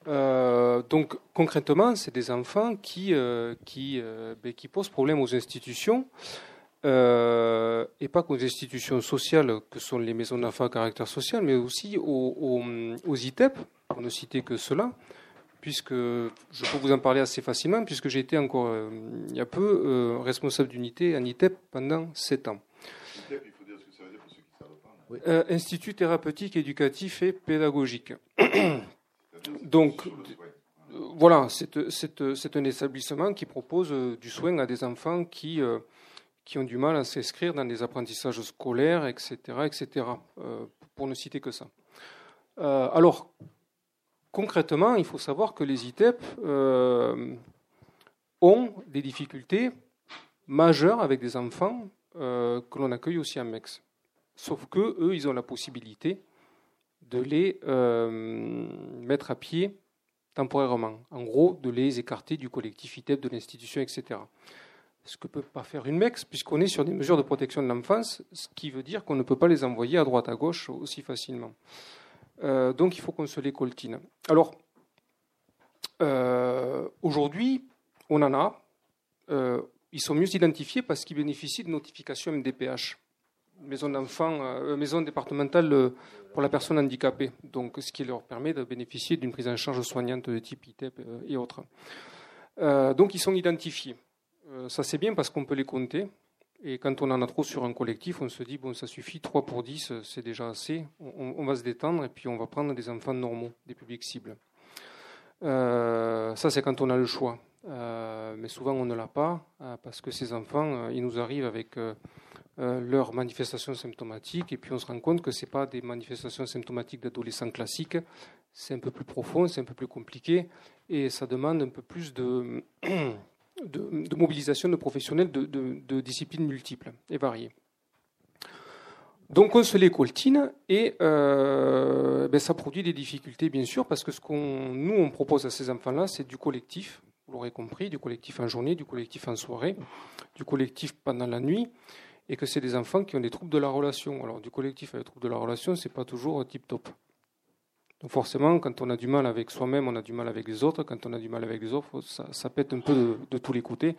Euh, donc concrètement, c'est des enfants qui, euh, qui, euh, ben, qui posent problème aux institutions, et pas qu'aux institutions sociales que sont les maisons d'enfants à caractère social, mais aussi aux, aux, ITEP, pour ne citer que cela, puisque je peux vous en parler assez facilement, puisque j'ai été encore il y a peu responsable d'unité en ITEP pendant sept ans. Euh, Institut thérapeutique, éducatif et pédagogique. Donc, voilà, c'est un établissement qui propose euh, du soin à des enfants qui, euh, qui ont du mal à s'inscrire dans des apprentissages scolaires, etc., etc., pour ne citer que ça. alors, concrètement, il faut savoir que les ITEP ont des difficultés majeures avec des enfants que l'on accueille aussi à MEX. Sauf que eux, ils ont la possibilité de les euh, mettre à pied temporairement. En gros, de les écarter du collectif ITEP, de l'institution, etc. Ce que peut pas faire une MEX, puisqu'on est sur des mesures de protection de l'enfance, ce qui veut dire qu'on ne peut pas les envoyer à droite à gauche aussi facilement. Euh, donc il faut qu'on se les coltine. Alors, euh, aujourd'hui, on en a. ils sont mieux identifiés parce qu'ils bénéficient de notifications MDPH maison d'enfants, euh, maison départementale euh, pour la personne handicapée, donc ce qui leur permet de bénéficier d'une prise en charge soignante de type ITEP euh, et autres. donc ils sont identifiés. ça c'est bien parce qu'on peut les compter. Et quand on en a trop sur un collectif, on se dit, bon, ça suffit, 3 pour 10, c'est déjà assez. On, va se détendre et puis on va prendre des enfants normaux, des publics cibles. ça, c'est quand on a le choix. mais souvent, on ne l'a pas, parce que ces enfants, ils nous arrivent avec euh, leurs manifestations symptomatiques, et puis on se rend compte que ce pas des manifestations symptomatiques d'adolescents classiques, c'est un peu plus profond, c'est un peu plus compliqué, et ça demande un peu plus de, de, mobilisation de professionnels de, de, disciplines multiples et variées. Donc on se les coltine et euh, ben ça produit des difficultés bien sûr parce que ce qu'on nous on propose à ces enfants-là c'est du collectif, vous l'aurez compris, du collectif en journée, du collectif en soirée, du collectif pendant la nuit et que c'est des enfants qui ont des troubles de la relation. Alors, du collectif à des troubles de la relation, c'est pas toujours tip top. Donc, forcément, quand on a du mal avec soi-même, on a du mal avec les autres. Quand on a du mal avec les autres, ça, ça pète un peu de, tous les côtés.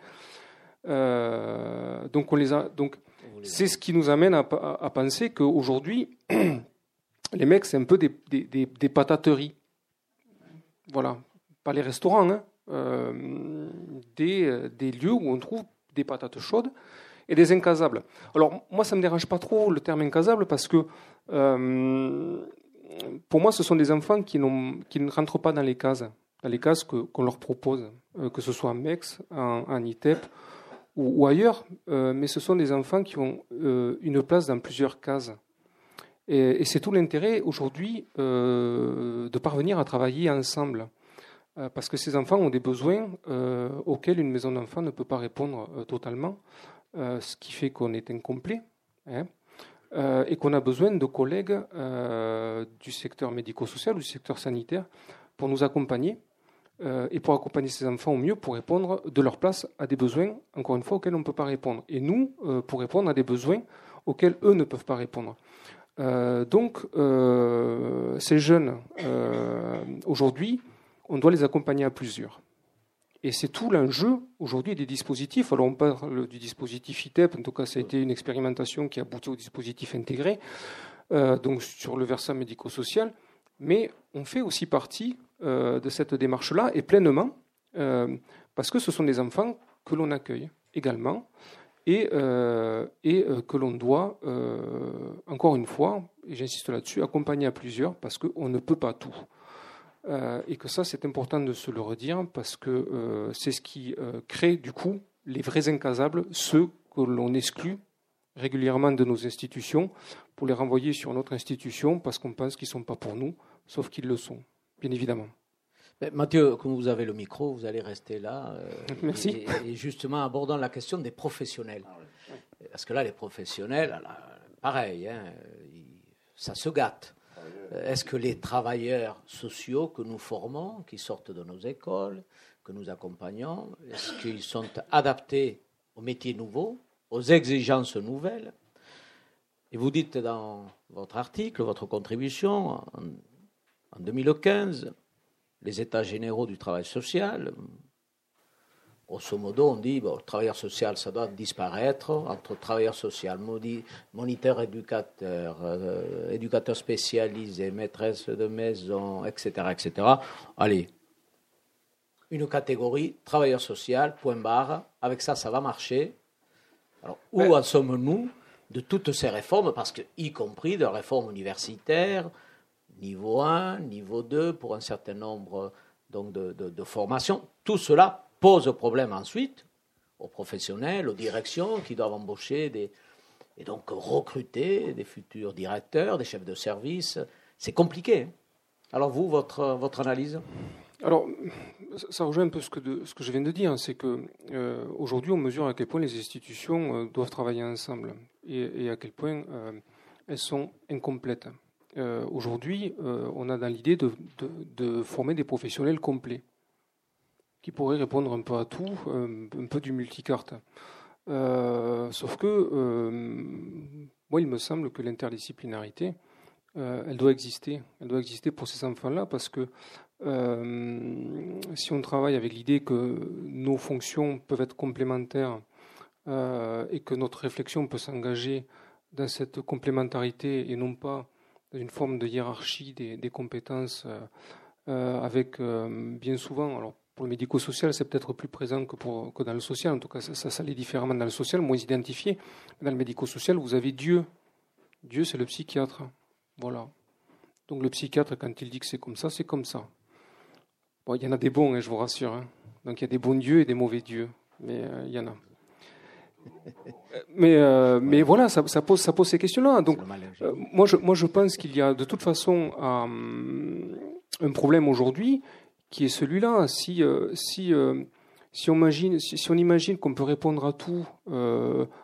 Euh, donc, on les a. Donc, c'est ce qui nous amène à, à, penser qu'aujourd'hui, les mecs, c'est un peu des, des, des, patateries. Voilà. Pas les restaurants, hein, des, des lieux où on trouve des patates chaudes et des incasables. Alors moi, ça ne me dérange pas trop le terme incasable parce que pour moi, ce sont des enfants qui, ne rentrent pas dans les cases, dans les cases qu'on leur propose, que ce soit en MEX, en, ITEP ou, ailleurs, mais ce sont des enfants qui ont une place dans plusieurs cases. Et, c'est tout l'intérêt aujourd'hui euh, de parvenir à travailler ensemble. Euh, parce que ces enfants ont des besoins euh, auxquels une maison d'enfants ne peut pas répondre totalement, ce qui fait qu'on est incomplet. Hein, et qu'on a besoin de collègues du secteur médico-social ou du secteur sanitaire pour nous accompagner et pour accompagner ces enfants au mieux pour répondre de leur place à des besoins, encore une fois, auxquels on ne peut pas répondre. Et nous, pour répondre à des besoins auxquels eux ne peuvent pas répondre. Euh, donc, euh, ces jeunes, euh, aujourd'hui, on doit les accompagner à plusieurs. Et c'est tout l'enjeu aujourd'hui des dispositifs. Alors on parle du dispositif ITEP, en tout cas ça a été une expérimentation qui a abouti au dispositif intégré, donc sur le versant médico-social, mais on fait aussi partie de cette démarche-là, et pleinement, parce que ce sont des enfants que l'on accueille également, et, euh, et euh, que l'on doit, euh, encore une fois, et j'insiste là-dessus, accompagner à plusieurs parce qu'on ne peut pas tout. Et que ça, c'est important de se le redire parce que c'est ce qui crée du coup les vrais incasables, ceux que l'on exclut régulièrement de nos institutions pour les renvoyer sur notre institution parce qu'on pense qu'ils ne sont pas pour nous, sauf qu'ils le sont, bien évidemment. Mathieu, comme vous avez le micro, vous allez rester là. Euh, Merci. Et, justement, abordant la question des professionnels. Ah Parce que là, les professionnels, pareil, hein, ça se gâte. Est-ce que les travailleurs sociaux que nous formons, qui sortent de nos écoles, que nous accompagnons, est-ce qu'ils sont adaptés aux métiers nouveaux, aux exigences nouvelles? Et vous dites dans votre article, votre contribution, en, en 2015, les états généraux du travail social. Grosso modo, on dit bon, le travailleur social, ça doit disparaître entre travailleur social, moniteur éducateur, euh, éducateur spécialisé, maîtresse de maison, etc., etc. Allez, une catégorie, travailleur social, point barre. Avec ça, ça va marcher. Alors, où en sommes-nous de toutes ces réformes? Parce que, y compris de réformes universitaires, niveau 1, niveau 2 pour un certain nombre donc, de, de, formations. Tout cela pose problème ensuite aux professionnels, aux directions qui doivent embaucher des, et donc recruter des futurs directeurs, des chefs de service. C'est compliqué. Hein. Alors vous, votre, votre analyse? Alors, ça rejoint un peu ce que, ce que je viens de dire, c'est que euh, aujourd'hui, on mesure à quel point les institutions euh, doivent travailler ensemble et, à quel point euh, elles sont incomplètes. Aujourd'hui, on a dans l'idée de, former des professionnels complets qui pourraient répondre un peu à tout, euh, un peu du multicarte. sauf que, moi, il me semble que l'interdisciplinarité, elle doit exister. Elle doit exister pour ces enfants-là parce que si on travaille avec l'idée que nos fonctions peuvent être complémentaires et que notre réflexion peut s'engager dans cette complémentarité et non pas une forme de hiérarchie des, compétences euh, euh, avec euh, bien souvent, alors pour le médico-social, c'est peut-être plus présent que, pour, que dans le social. En tout cas, ça, ça s'allait différemment dans le social, moins identifié. Dans le médico-social, vous avez Dieu. Dieu, c'est le psychiatre. Voilà. Donc le psychiatre, quand il dit que c'est comme ça, c'est comme ça. Bon, il y en a des bons, hein, je vous rassure. Hein. Donc il y a des bons dieux et des mauvais dieux. Mais il y en a. Mais, euh, mais voilà, ça, ça, pose, ça pose ces questions-là. Donc, euh, moi, je, moi, je pense qu'il y a de toute façon euh, un problème aujourd'hui qui est celui-là. Si, si, si, on imagine, si, on imagine qu'on peut répondre à tout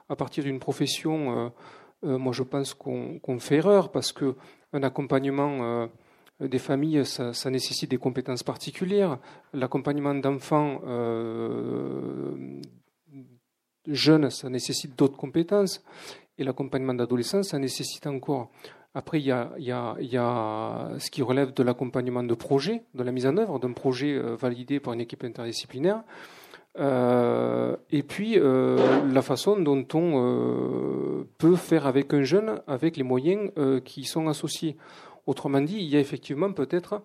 à partir d'une profession, moi, je pense qu'on fait erreur parce que un accompagnement des familles, ça, nécessite des compétences particulières. L'accompagnement d'enfants jeunes, ça nécessite d'autres compétences. Et l'accompagnement d'adolescents, ça nécessite encore. Après, il y, a, ce qui relève de l'accompagnement de projet, de la mise en œuvre d'un projet euh, validé par une équipe interdisciplinaire. Euh, et puis, euh, la façon dont on peut faire avec un jeune avec les moyens qui sont associés. Autrement dit, il y a effectivement peut-être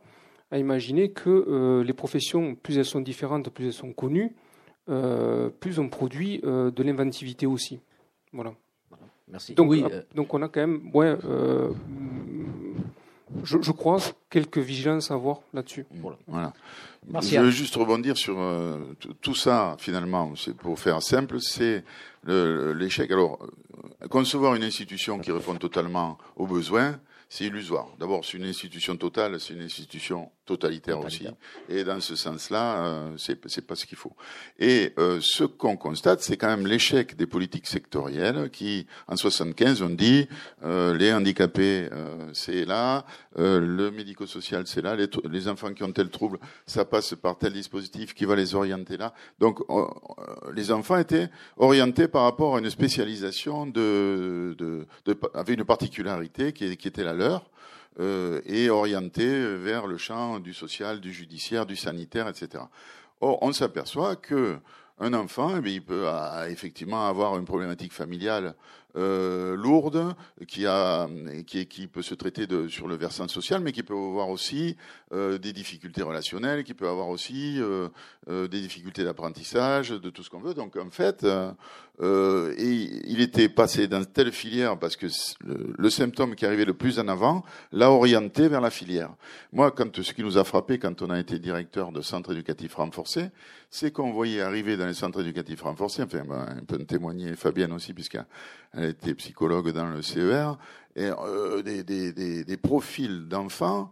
à imaginer que les professions, plus elles sont différentes, plus elles sont connues, plus on produit de l'inventivité aussi. Voilà. Merci. Donc, donc on a quand même, ouais, je, je, crois, quelques vigilances à avoir là-dessus. Voilà. Je veux juste rebondir sur tout ça, finalement, c'est pour faire simple, c'est l'échec. Alors, concevoir une institution qui répond totalement aux besoins, c'est illusoire. D'abord, c'est une institution totale, c'est une institution totalitaire, aussi. Et dans ce sens-là, euh, c'est pas ce qu'il faut. Et euh, ce qu'on constate, c'est quand même l'échec des politiques sectorielles qui, en 75, ont dit euh, les handicapés, euh, c'est là, euh, le médico-social, c'est là, les, les, enfants qui ont tel trouble, ça passe par tel dispositif qui va les orienter là. Donc, les enfants étaient orientés par rapport à une spécialisation de, de, de avec une particularité qui, qui était la leur euh, et orienté vers le champ du social, du judiciaire, du sanitaire, etc. Or, on s'aperçoit que un enfant, eh il peut effectivement avoir une problématique familiale euh, lourde, qui, peut se traiter sur le versant social, mais qui peut avoir aussi euh, des difficultés relationnelles, qui peut avoir aussi euh des difficultés d'apprentissage, de tout ce qu'on veut. Donc en fait, euh, et il était passé dans telle filière parce que le, symptôme qui arrivait le plus en avant l'a orienté vers la filière. Moi, quand ce qui nous a frappé quand on a été directeur de centre éducatif renforcé, c'est qu'on voyait arriver dans les centres éducatifs renforcés, enfin, un peu témoigner Fabienne aussi, puisqu'elle était psychologue dans le CER, euh, des, des, des, profils d'enfants.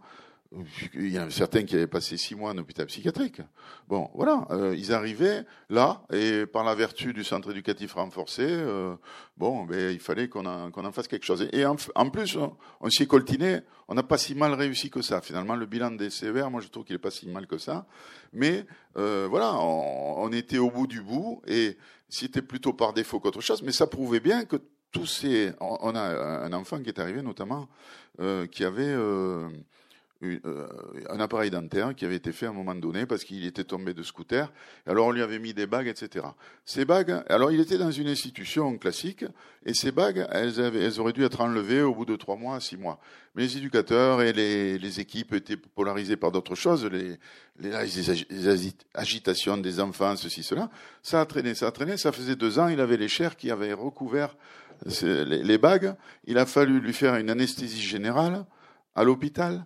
Il y en a certains qui avaient passé six mois en hôpital psychiatrique. Bon, voilà, euh, ils arrivaient là, et par la vertu du centre éducatif renforcé, euh, bon, ben, il fallait qu'on en, en fasse quelque chose. Et en, en plus, on, s'y est coltiné, on n'a pas si mal réussi que ça. Finalement, le bilan des CER, moi je trouve qu'il n'est pas si mal que ça. Mais euh, voilà, on, on, était au bout du bout, et c'était plutôt par défaut qu'autre chose, mais ça prouvait bien que tous ces... On a un enfant qui est arrivé notamment, euh, qui avait... Euh, un appareil dentaire qui avait été fait à un moment donné parce qu'il était tombé de scooter. Alors on lui avait mis des bagues, etc. Ces bagues, alors il était dans une institution classique et ces bagues, elles, avaient, elles auraient dû être enlevées au bout de trois mois, six mois. Mais les éducateurs et les, les équipes étaient polarisés par d'autres choses, les, les, les, agitations des enfants, ceci, cela. Ça a traîné, ça a traîné. Ça faisait deux ans, il avait les chairs qui avaient recouvert les bagues. Il a fallu lui faire une anesthésie générale à l'hôpital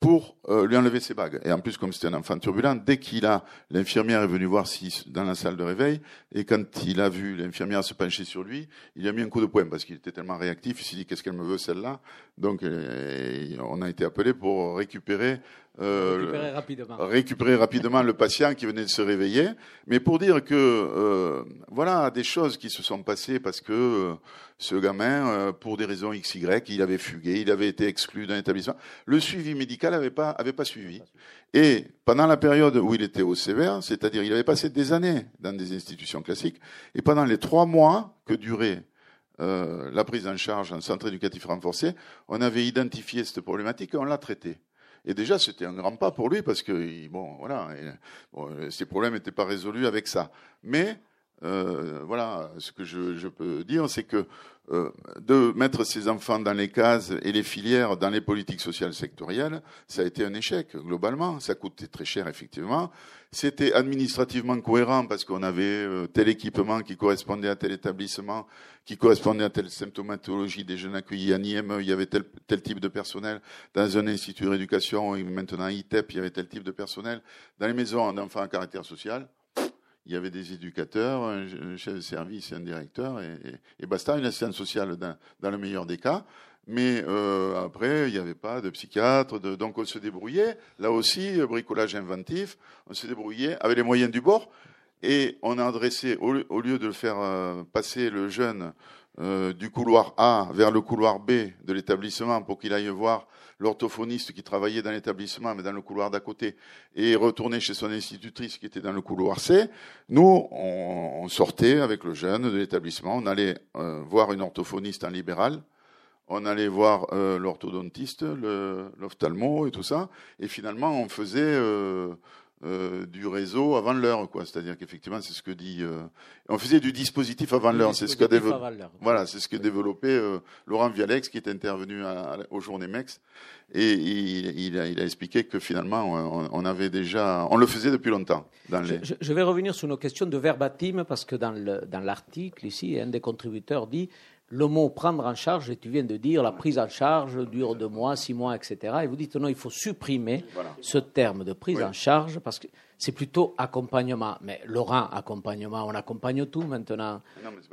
pour euh, lui enlever ses bagues. Et en plus, comme c'était un enfant turbulent, dès qu'il a, l'infirmière est venue voir si dans la salle de réveil, et quand il a vu l'infirmière se pencher sur lui, il a mis un coup de poing parce qu'il était tellement réactif. Il s'est dit qu'est-ce qu'elle me veut celle-là? Donc, euh, on a été appelé pour récupérer euh, récupérer, rapidement. récupérer rapidement le patient qui venait de se réveiller. Mais pour dire que euh, voilà des choses qui se sont passées parce que euh, ce gamin, euh, pour des raisons X, Y, il avait fugué, il avait été exclu d'un établissement. Le suivi médical n'avait pas, avait pas suivi. Et pendant la période où il était au sévère, c'est-à-dire il avait passé des années dans des institutions classiques, et pendant les trois mois que durait euh, la prise en charge en centre éducatif renforcé, on avait identifié cette problématique et on l'a traitée. Et déjà, c'était un grand pas pour lui parce que, bon, voilà, bon, ses problèmes n'étaient pas résolus avec ça. Mais, euh, voilà, ce que je, peux dire, c'est que euh, de mettre ses enfants dans les cases et les filières dans les politiques sociales sectorielles, ça a été un échec globalement. Ça coûtait très cher, effectivement. C'était administrativement cohérent parce qu'on avait euh, tel équipement qui correspondait à tel établissement, qui correspondait à telle symptomatologie des jeunes accueillis en IME. Il y avait tel, tel type de personnel dans un institut de rééducation, et maintenant ITEP, il y avait tel type de personnel. Dans les maisons d'enfants à caractère social, il y avait des éducateurs, un chef de service un directeur, et, et, et basta, une assistante sociale dans, dans, le meilleur des cas. Mais euh, après, il n'y avait pas de psychiatre, de, donc on se débrouillait. Là aussi, bricolage inventif, on se débrouillait avec les moyens du bord. Et on a adressé, au, au lieu de le faire euh, passer le jeune euh, du couloir A vers le couloir B de l'établissement pour qu'il aille voir l'orthophoniste qui travaillait dans l'établissement, mais dans le couloir d'à côté, et retourner chez son institutrice qui était dans le couloir C, nous, on, sortait avec le jeune de l'établissement, on allait euh, voir une orthophoniste en libéral, on allait voir euh, l'orthodontiste, l'ophtalmo et tout ça, et finalement, on faisait... Euh, du réseau avant l'heure, quoi. C'est-à-dire qu'effectivement, c'est ce que dit. Euh, on faisait du dispositif avant l'heure. C'est ce que Voilà, c'est ce que développait euh, Laurent Vialex, qui est intervenu à, aux Journées Mex, et il, a, il, a, expliqué que finalement, on, avait déjà, on le faisait depuis longtemps. Dans les... je, vais revenir sur nos questions de verbatim parce que dans l'article ici, un des contributeurs dit le mot prendre en charge, et tu viens de dire la prise en charge dure deux mois, six mois, etc. Et vous dites non, il faut supprimer ce terme de prise en charge parce que c'est plutôt accompagnement. Mais Laurent, accompagnement, on accompagne tout maintenant.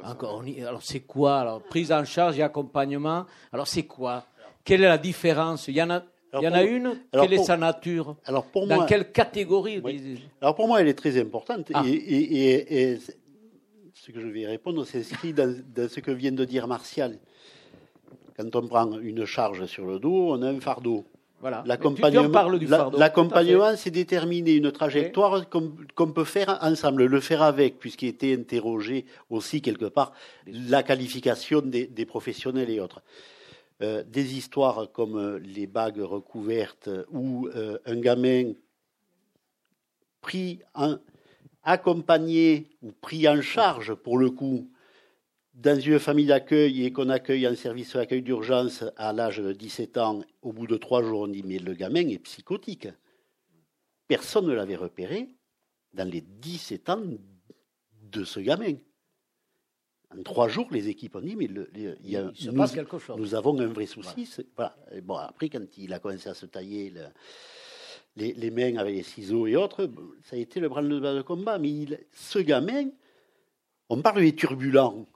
Encore, alors c'est quoi? Alors Prise en charge et accompagnement. Alors c'est quoi? Quelle est la différence? Il y en a. il y en a une? Quelle est sa nature? alors pour Dans quelle catégorie Alors pour moi, elle est très importante. Ah. et ce que je vais répondre s'inscrit dans, dans, ce que vient de dire Martial. Quand on prend une charge sur le dos, on a un fardeau. Voilà. L'accompagnement, c'est déterminer une trajectoire qu'on peut faire ensemble, le faire avec, puisqu'il était interrogé aussi quelque part la qualification des, professionnels et autres. Euh, des histoires comme les bagues recouvertes ou euh, un gamin pris en, accompagné ou pris en charge, pour le coup, dans une famille d'accueil et qu'on accueille en service d'accueil d'urgence à l'âge de 17 ans, au bout de trois jours, on dit mais le gamin est psychotique. Personne ne l'avait repéré dans les 17 ans de ce gamin. En trois jours, les équipes ont dit mais il, y a, se nous, passe quelque chose. nous avons un vrai souci. Voilà. Bon, après, quand il a commencé à se tailler le, les, mains avec les ciseaux et autres, ça a été le bras de combat. Mais ce gamin, on parle des turbulents.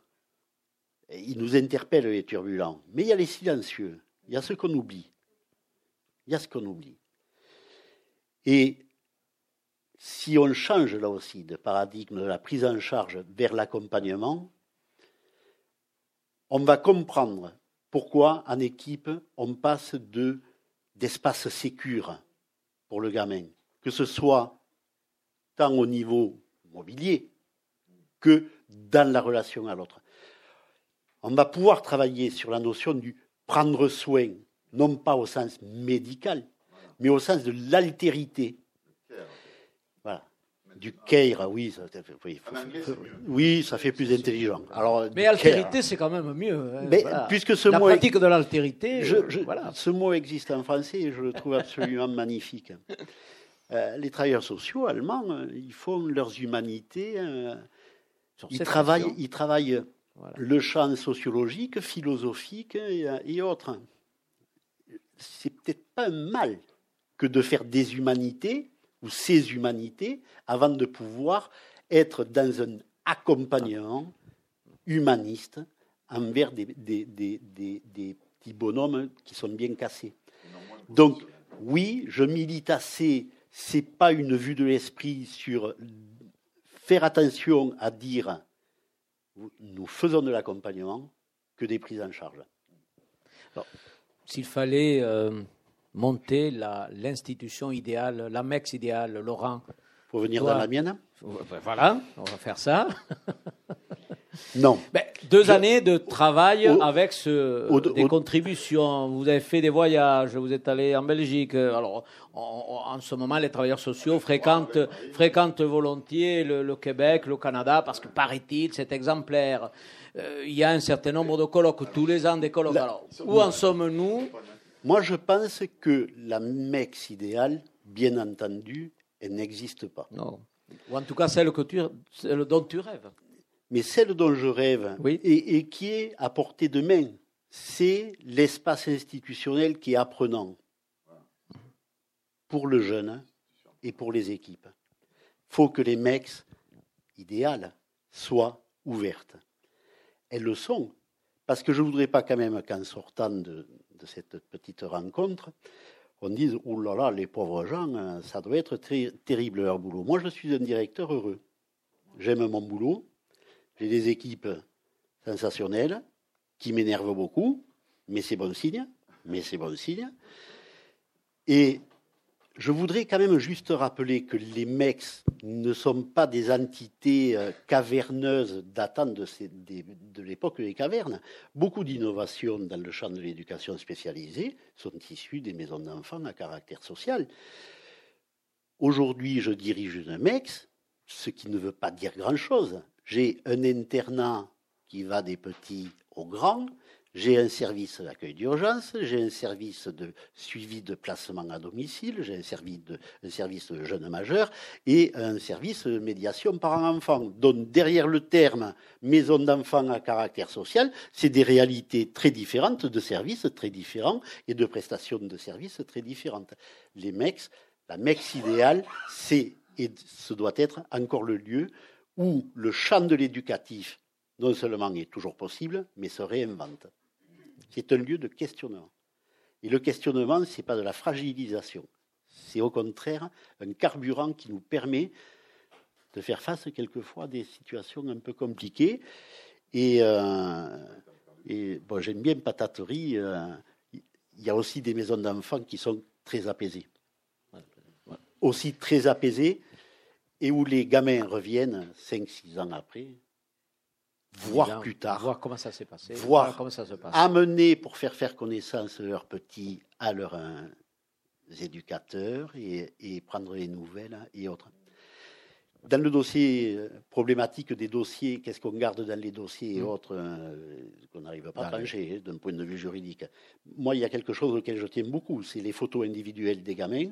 Il nous interpelle les turbulents. Mais il y a les silencieux. Il y a ce qu'on oublie. Il y a ce qu'on oublie. Et si on change là aussi de paradigme de la prise en charge vers l'accompagnement, on va comprendre pourquoi en équipe on passe de d'espace sécure pour le gamin, que ce soit tant au niveau mobilier que dans la relation à l'autre. On va pouvoir travailler sur la notion du prendre soin, non pas au sens médical, mais au sens de l'altérité. Du care, oui, ça, oui, oui, ça fait plus intelligent. Alors, mais altérité, c'est quand même mieux. Hein, mais, puisque ce la mot pratique de l'altérité, voilà. ce mot existe en français et je le trouve absolument magnifique. Euh, les travailleurs sociaux allemands, euh, ils font leurs humanités. Euh, ils, travaillent, ils travaillent le champ sociologique, philosophique et, et autres. C'est peut-être pas un mal que de faire des humanités ou ces humanités avant de pouvoir être dans un accompagnement humaniste envers des, des, des, petits bonhommes qui sont bien cassés. Donc, oui, je milite assez. C'est pas une vue de l'esprit sur faire attention à dire nous faisons de l'accompagnement que des prises en charge. S'il fallait euh, monter l'institution idéale, la MEX idéale, Laurent. Pour venir dans la mienne Voilà, on va faire ça. Non. Ben, deux années de travail avec ce, des contributions. Vous avez fait des voyages, vous êtes allé en Belgique. Alors, en ce moment, les travailleurs sociaux fréquentent, fréquentent volontiers le, Québec, le Canada, parce que paraît-il, c'est exemplaire. Euh, il y a un certain nombre de colloques, tous les ans des colloques. Alors, où en sommes-nous? Moi, je pense que la MEX idéale, bien entendu, elle n'existe pas. Non. Ou en tout cas, celle, que tu, celle dont tu rêves. Mais celle dont je rêve, et, qui est à portée de main, c'est l'espace institutionnel qui est apprenant pour le jeune et pour les équipes. Il faut que les MEX idéales soient ouvertes. Elles le sont, parce que je ne voudrais pas quand même qu'en sortant de, de cette petite rencontre, on dise Oh là là, les pauvres gens, euh, ça doit être terrible leur boulot. Moi, je suis un directeur heureux. J'aime mon boulot. J'ai des équipes sensationnelles qui m'énervent beaucoup, mais c'est bon signe. Mais c'est bon signe. Et je voudrais quand même juste rappeler que les mecs ne sont pas des entités euh, caverneuses datant de, de l'époque des cavernes. Beaucoup d'innovations dans le champ de l'éducation spécialisée sont issues des maisons d'enfants à caractère social. Aujourd'hui, je dirige une MEX, ce qui ne veut pas dire grand-chose. J'ai un internat qui va des petits aux grands, j'ai un service d'accueil d'urgence, j'ai un service de suivi de placement à domicile, j'ai un service de, un service jeunes majeurs et un service de médiation parents-enfants. Donc derrière le terme maison d'enfants à caractère social, c'est des réalités très différentes, de services très différents et de prestations de services très différentes. Les MEX, la MEX idéale, c'est et ce doit être encore le lieu où le champ de l'éducatif non seulement est toujours possible, mais se réinvente c'est un lieu de questionnement. Et le questionnement, ce n'est pas de la fragilisation. C'est au contraire un carburant qui nous permet de faire face quelquefois à des situations un peu compliquées. Et, euh, bon, j'aime bien Pataterie. Euh, il y a aussi des maisons d'enfants qui sont très apaisées. Aussi très apaisées, et où les gamins reviennent 5-6 ans après voir plus tard. Voir comment ça s'est passé. Voir comment ça se passe. Amener pour faire faire connaissance leurs petits à leurs euh, éducateurs et, prendre les nouvelles et autres. Dans le dossier euh, problématique des dossiers, qu'est-ce qu'on garde dans les dossiers et mm. autres euh, qu'on n'arrive pas à trancher hein, d'un point de vue juridique Moi, il y a quelque chose auquel je tiens beaucoup, c'est les photos individuelles des gamins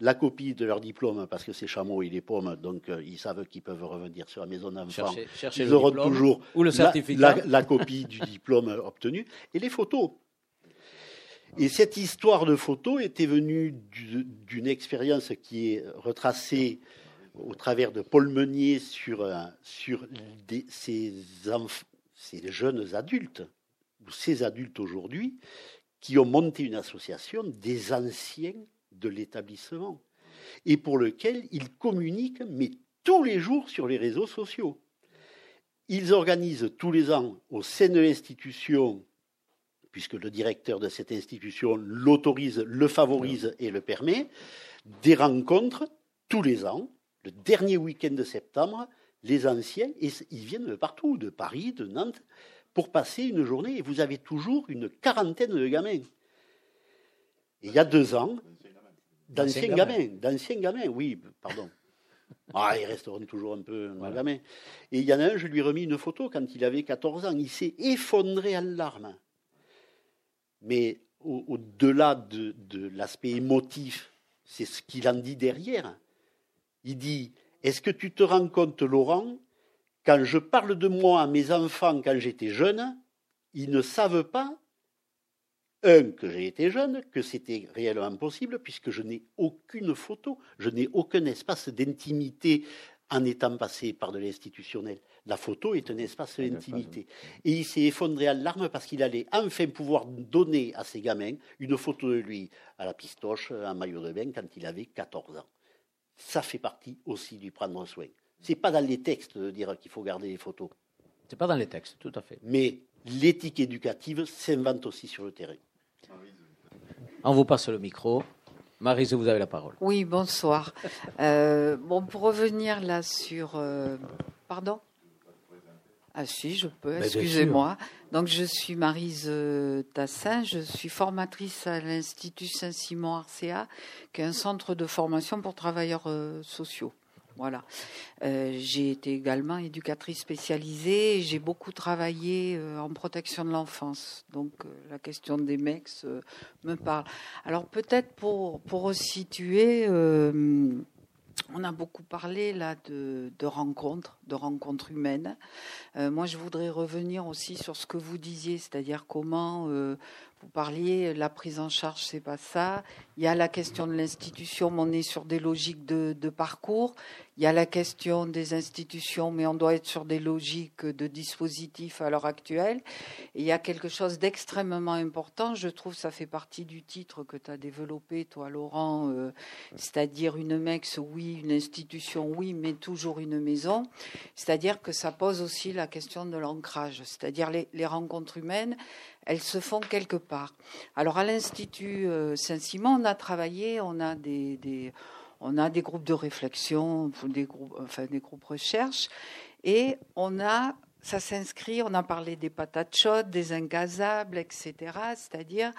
la copie de leur diplôme, parce que c'est chameau et les pommes, donc euh, ils savent qu'ils peuvent revenir sur la maison d'enfants. Ils auront toujours ou le certificat. La, copie du diplôme obtenu et les photos. Et cette histoire de photos était venue d'une expérience qui est retracée au travers de Paul Meunier sur, euh, ces jeunes adultes, ou ces adultes aujourd'hui, qui ont monté une association des anciens de l'établissement et pour lequel ils communiquent, mais tous les jours sur les réseaux sociaux. Ils organisent tous les ans au sein de l'institution, puisque le directeur de cette institution l'autorise, le favorise et le permet, des rencontres tous les ans, le dernier week-end de septembre, les anciens, et ils viennent de partout, de Paris, de Nantes, pour passer une journée, et vous avez toujours une quarantaine de gamins. il y a deux ans, D'anciens gamins, d'anciens gamins, oui, pardon. Ah, ils resteront toujours un peu gamins. Et il y en a un, je lui ai remis une photo quand il avait 14 ans. Il s'est effondré en larmes. Mais au-delà de, de l'aspect émotif, c'est ce qu'il en dit derrière. Il dit Est-ce que tu te rends compte, Laurent, quand je parle de moi à mes enfants quand j'étais jeune, ils ne savent pas un, que j'ai été jeune, que c'était réellement possible, puisque je n'ai aucune photo, je n'ai aucun espace d'intimité en étant passé par de l'institutionnel. La photo est un espace d'intimité. Et il s'est effondré en larmes parce qu'il allait enfin pouvoir donner à ses gamins une photo de lui à la pistoche, en maillot de bain, quand il avait 14 ans. Ça fait partie aussi du prendre soin. C'est pas dans les textes de dire qu'il faut garder les photos. C'est pas dans les textes, tout à fait. Mais l'éthique éducative s'invente aussi sur le terrain. On vous passe le micro. Marise, vous avez la parole. Oui, bonsoir. Euh, bon, pour revenir là sur. Euh, pardon? Ah, si, je peux, excusez-moi. Donc, je suis Marise euh, Tassin, je suis formatrice à l'Institut Saint-Simon Arcea, qui est un centre de formation pour travailleurs sociaux. Voilà. Euh, j'ai été également éducatrice spécialisée. J'ai beaucoup travaillé euh, en protection de l'enfance. Donc euh, la question des mecs me parle. Alors peut-être pour pour resituer. On a beaucoup parlé là de, de rencontres, de rencontres humaines. moi, je voudrais revenir aussi sur ce que vous disiez, c'est-à-dire comment vous parliez, la prise en charge, c'est pas ça. Il y a la question de l'institution, mais on est sur des logiques de, parcours. Il y a la question des institutions, mais on doit être sur des logiques de dispositifs à l'heure actuelle. Et il y a quelque chose d'extrêmement important, je trouve, ça fait partie du titre que tu as développé, toi, Laurent, euh, c'est-à-dire une MEX, oui, une institution, oui, mais toujours une maison. C'est-à-dire que ça pose aussi la question de l'ancrage, c'est-à-dire les rencontres humaines elles se font quelque part. Alors à l'Institut euh, Saint-Simon, on a travaillé, on a des, groupes de réflexion, des groupes, enfin des groupes recherche, et on a ça s'inscrit, on a parlé des patates chaudes, des ingazables, etc. C'est-à-dire,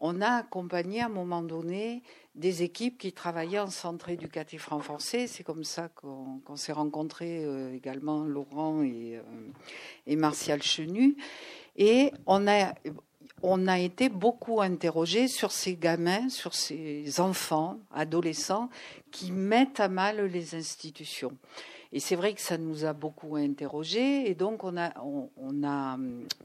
on a accompagné à un moment donné des équipes qui travaillaient en centre éducatif renforcé. C'est comme ça qu'on s'est rencontrés euh, également, Laurent et, euh, et Martial Chenu. Et on a, on a été beaucoup interrogé sur ces gamins, sur ces enfants, adolescents, qui mettent à mal les institutions. Et c'est vrai que ça nous a beaucoup interrogés. Et donc, on, a, on, a,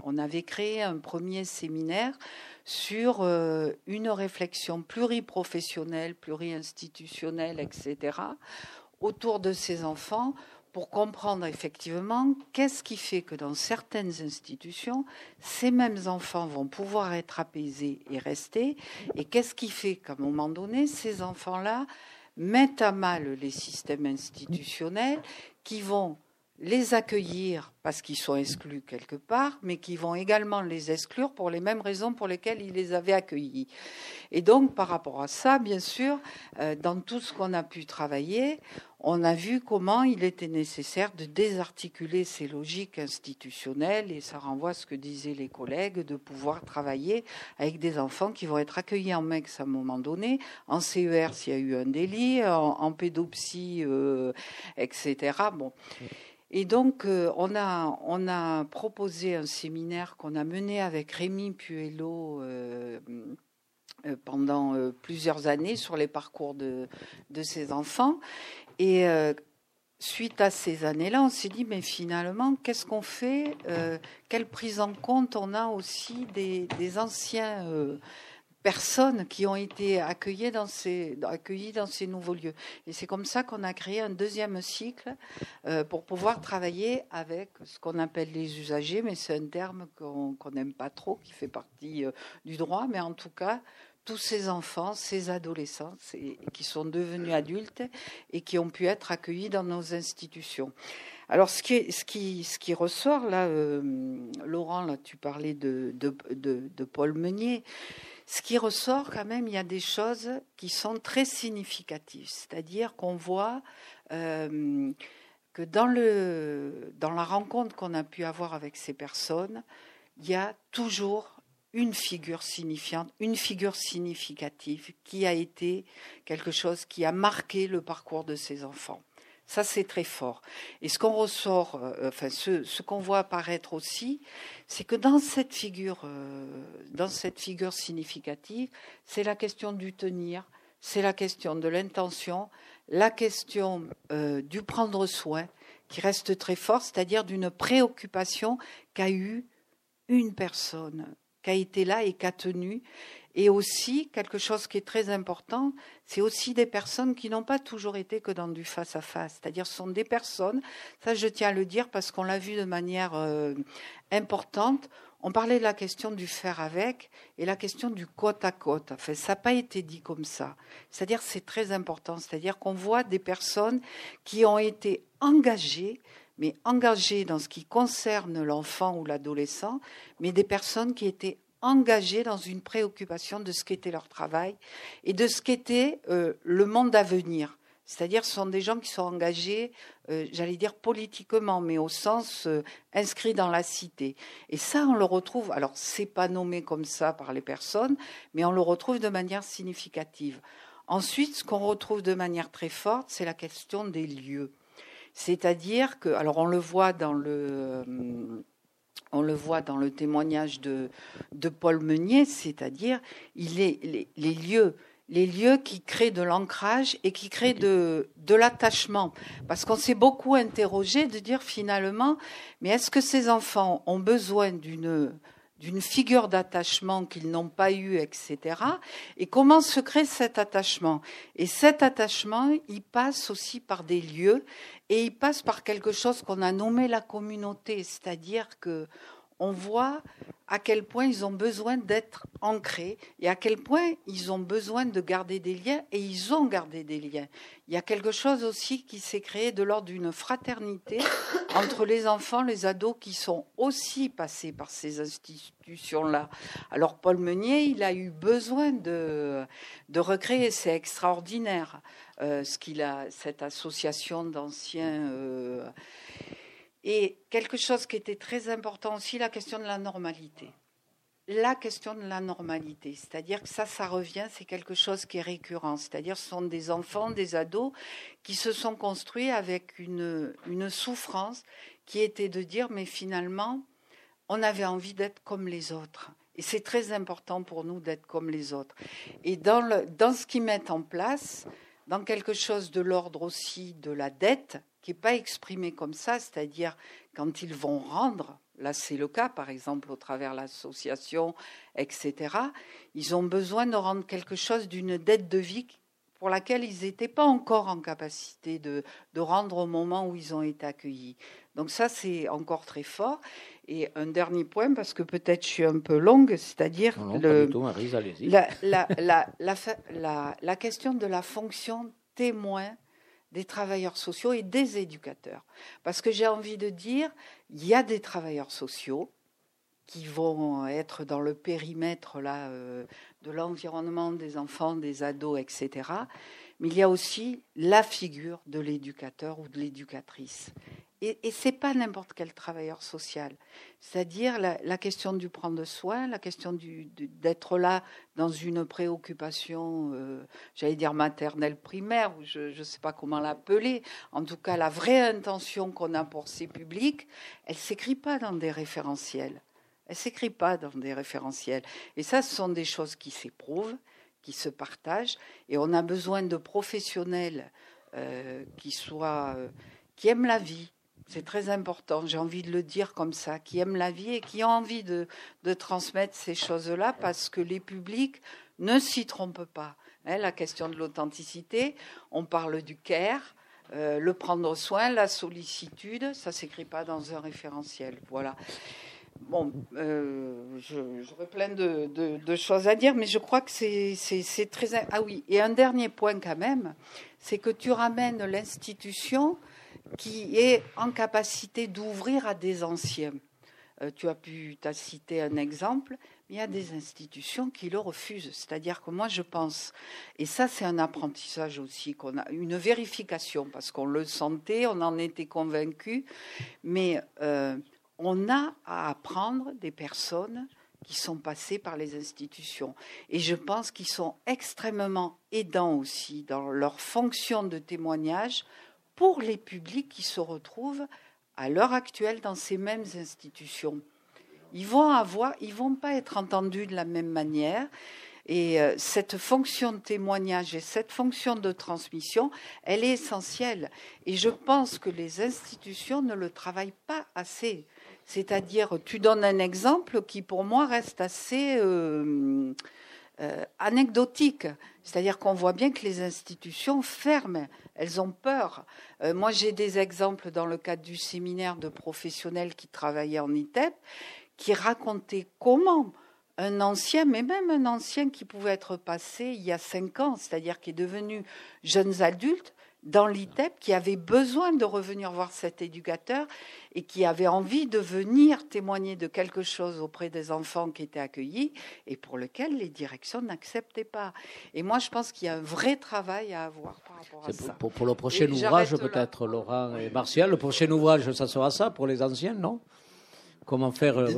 on avait créé un premier séminaire sur euh, une réflexion pluriprofessionnelle, pluri-institutionnelle, etc., autour de ces enfants pour comprendre effectivement qu'est-ce qui fait que dans certaines institutions, ces mêmes enfants vont pouvoir être apaisés et rester, et qu'est-ce qui fait qu'à un moment donné, ces enfants-là mettent à mal les systèmes institutionnels qui vont les accueillir parce qu'ils sont exclus quelque part, mais qui vont également les exclure pour les mêmes raisons pour lesquelles ils les avaient accueillis. Et donc, par rapport à ça, bien sûr, euh, dans tout ce qu'on a pu travailler, on a vu comment il était nécessaire de désarticuler ces logiques institutionnelles, et ça renvoie à ce que disaient les collègues, de pouvoir travailler avec des enfants qui vont être accueillis en MEX à un moment donné, en CER s'il y a eu un délit, en, pédopsie, euh, etc. Bon. Et donc, euh, on, a, on a proposé un séminaire qu'on a mené avec Rémi Puello euh, euh, pendant plusieurs années sur les parcours de, de ces enfants. Et suite à ces années-là, on s'est dit, mais finalement, qu'est-ce qu'on fait? Quelle prise en compte on a aussi des, des anciens personnes qui ont été accueillies dans ces, accueillies dans ces nouveaux lieux. Et c'est comme ça qu'on a créé un deuxième cycle euh, pour pouvoir travailler avec ce qu'on appelle les usagers, mais c'est un terme qu'on n'aime pas trop, qui fait partie euh, du droit, mais en tout cas, tous ces enfants, ces adolescents qui sont devenus adultes et qui ont pu être accueillis dans nos institutions. Alors, ce qui, ressort là, euh, Laurent, là, tu parlais de Paul Meunier ce qui ressort quand même, il y a des choses qui sont très significatives. C'est-à-dire qu'on voit euh, que dans, dans la rencontre qu'on a pu avoir avec ces personnes, il y a toujours une figure signifiante, une figure significative qui a été quelque chose qui a marqué le parcours de ces enfants. Ça, c'est très fort. Et ce qu'on ressort, euh, enfin, ce, qu'on voit apparaître aussi, c'est que dans cette figure, euh, dans cette figure significative, c'est la question du tenir, c'est la question de l'intention, la question euh, du prendre soin, qui reste très fort, c'est-à-dire d'une préoccupation qu'a eue une personne, qui a été là et qui a tenu, et aussi, quelque chose qui est très important, c'est aussi des personnes qui n'ont pas toujours été que dans du face-à-face. C'est-à-dire, ce sont des personnes, ça je tiens à le dire parce qu'on l'a vu de manière euh, importante, on parlait de la question du faire avec et la question du côte à côte. Enfin, ça n'a pas été dit comme ça. C'est-à-dire, c'est très important. C'est-à-dire qu'on voit des personnes qui ont été engagées mais engagées dans ce qui concerne l'enfant ou l'adolescent, mais des personnes qui étaient engagés dans une préoccupation de ce qu'était leur travail et de ce qu'était euh, le monde à venir. C'est-à-dire, ce sont des gens qui sont engagés, euh, j'allais dire politiquement, mais au sens euh, inscrit dans la cité. Et ça, on le retrouve. Alors, c'est pas nommé comme ça par les personnes, mais on le retrouve de manière significative. Ensuite, ce qu'on retrouve de manière très forte, c'est la question des lieux. C'est-à-dire que, alors, on le voit dans le on le voit dans le témoignage de, Paul Meunier, c'est-à-dire il est les, lieux les lieux qui créent de l'ancrage et qui créent de l'attachement. Parce qu'on s'est beaucoup interrogé de dire finalement, mais est-ce que ces enfants ont besoin d'une d'une figure d'attachement qu'ils n'ont pas eu, etc. Et comment se crée cet attachement? Et cet attachement, il passe aussi par des lieux et il passe par quelque chose qu'on a nommé la communauté, c'est-à-dire que on voit à quel point ils ont besoin d'être ancrés et à quel point ils ont besoin de garder des liens et ils ont gardé des liens. Il y a quelque chose aussi qui s'est créé de l'ordre d'une fraternité entre les enfants, les ados qui sont aussi passés par ces institutions-là. Alors Paul Meunier, il a eu besoin de, de recréer, c'est extraordinaire, euh, ce qu'il a, cette association d'anciens. Euh, Et quelque chose qui était très important aussi, la question de la normalité. La question de la normalité, c'est-à-dire que ça, ça revient, c'est quelque chose qui est récurrent, c'est-à-dire ce sont des enfants, des ados qui se sont construits avec une, une souffrance qui était de dire, mais finalement, on avait envie d'être comme les autres. Et c'est très important pour nous d'être comme les autres. Et dans, le, dans ce qu'ils mettent en place, dans quelque chose de l'ordre aussi de la dette, qui n'est pas exprimé comme ça, c'est-à-dire quand ils vont rendre, là c'est le cas par exemple au travers l'association, etc., ils ont besoin de rendre quelque chose d'une dette de vie pour laquelle ils n'étaient pas encore en capacité de, de, rendre au moment où ils ont été accueillis. Donc ça, c'est encore très fort. Et un dernier point, parce que peut-être je suis un peu longue, c'est-à-dire la, la, la, la question de la fonction témoin des travailleurs sociaux et des éducateurs. Parce que j'ai envie de dire, il y a des travailleurs sociaux qui vont être dans le périmètre euh, de l'environnement des enfants, des ados, etc. Mais il y a aussi la figure de l'éducateur ou de l'éducatrice. Et, et ce n'est pas n'importe quel travailleur social. C'est-à-dire la, question du prendre soin, la question d'être là dans une préoccupation, euh, j'allais dire maternelle primaire, ou je ne sais pas comment l'appeler. En tout cas, la vraie intention qu'on a pour ces publics, elle s'écrit pas dans des référentiels. Elle s'écrit pas dans des référentiels. Et ça, ce sont des choses qui s'éprouvent, qui se partagent. Et on a besoin de professionnels euh, qui soient, euh, qui aiment la vie, c'est très important, j'ai envie de le dire comme ça, qui aiment la vie et qui ont envie de, transmettre ces choses-là parce que les publics ne s'y trompent pas. Hein, la question de l'authenticité, on parle du care, euh, le prendre soin, la sollicitude, ça s'écrit pas dans un référentiel. Voilà. Bon, euh, j'aurais plein de, de, choses à dire, mais je crois que c'est très. Ah oui, et un dernier point quand même, c'est que tu ramènes l'institution qui est en capacité d'ouvrir à des anciens. Euh, tu as pu t'as cité un exemple, mais il y a des institutions qui le refusent. C'est-à-dire que moi, je pense, et ça, c'est un apprentissage aussi, qu'on a une vérification, parce qu'on le sentait, on en était convaincu, mais euh, on a à apprendre des personnes qui sont passées par les institutions. Et je pense qu'ils sont extrêmement aidants aussi dans leur fonction de témoignage pour les publics qui se retrouvent à l'heure actuelle dans ces mêmes institutions. Ils vont avoir, ils vont pas être entendus de la même manière. Et euh, cette fonction de témoignage et cette fonction de transmission, elle est essentielle. Et je pense que les institutions ne le travaillent pas assez. C'est-à-dire, tu donnes un exemple qui pour moi reste assez euh, euh, anecdotique. C'est-à-dire qu'on voit bien que les institutions ferment, elles ont peur. Euh, moi, j'ai des exemples dans le cadre du séminaire de professionnels qui travaillaient en ITEP, qui racontaient comment un ancien, mais même un ancien qui pouvait être passé il y a cinq ans, c'est-à-dire qui est devenu jeunes adultes, dans l'ITEP qui avait besoin de revenir voir cet éducateur et qui avait envie de venir témoigner de quelque chose auprès des enfants qui étaient accueillis et pour lequel les directions n'acceptaient pas. Et moi, je pense qu'il y a un vrai travail à avoir par rapport à ça. Pour, pour, le prochain ouvrage, peut-être, Laurent et Martial, le prochain ouvrage, ça sera ça pour les anciens, non? Comment faire euh,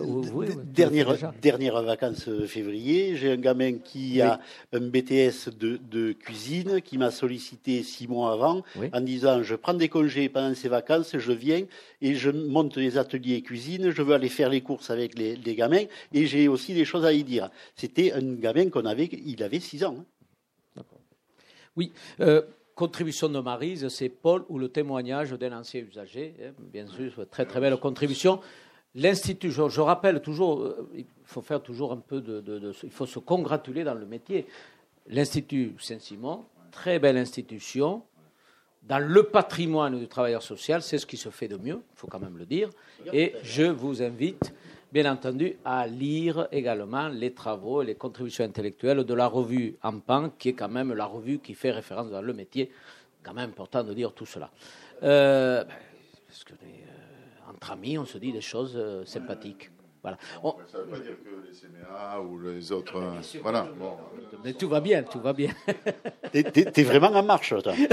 dernière, dernière vacances euh, février, j'ai un gamin qui a un BTS de, cuisine qui m'a sollicité six mois avant en disant je prends des congés pendant ces vacances, je viens et je monte des ateliers cuisine, je veux aller faire les courses avec les, gamins et j'ai aussi des choses à y dire. C'était un gamin qu'on avait, il avait six ans. Hein. Oui. Euh, contribution de Marise, c'est Paul ou le témoignage d'un ancien usager. Hein, bien sûr, très très belle contribution. L'Institut, je, rappelle toujours, euh, il faut faire toujours un peu de, Il faut se congratuler dans le métier. L'Institut Saint-Simon, très belle institution. Dans le patrimoine du travailleur social, c'est ce qui se fait de mieux, il faut quand même le dire. Et je vous invite, bien entendu, à lire également les travaux et les contributions intellectuelles de la revue Ampan, qui est quand même la revue qui fait référence dans le métier. Quand même important de dire tout cela. Euh, ben, que entre amis, on se dit des choses euh, sympathiques. Voilà. Ça ne veut pas dire que les CMA ou les autres. Euh, voilà. Mais tout va bien, tout va bien. T'es, es vraiment en marche, toi.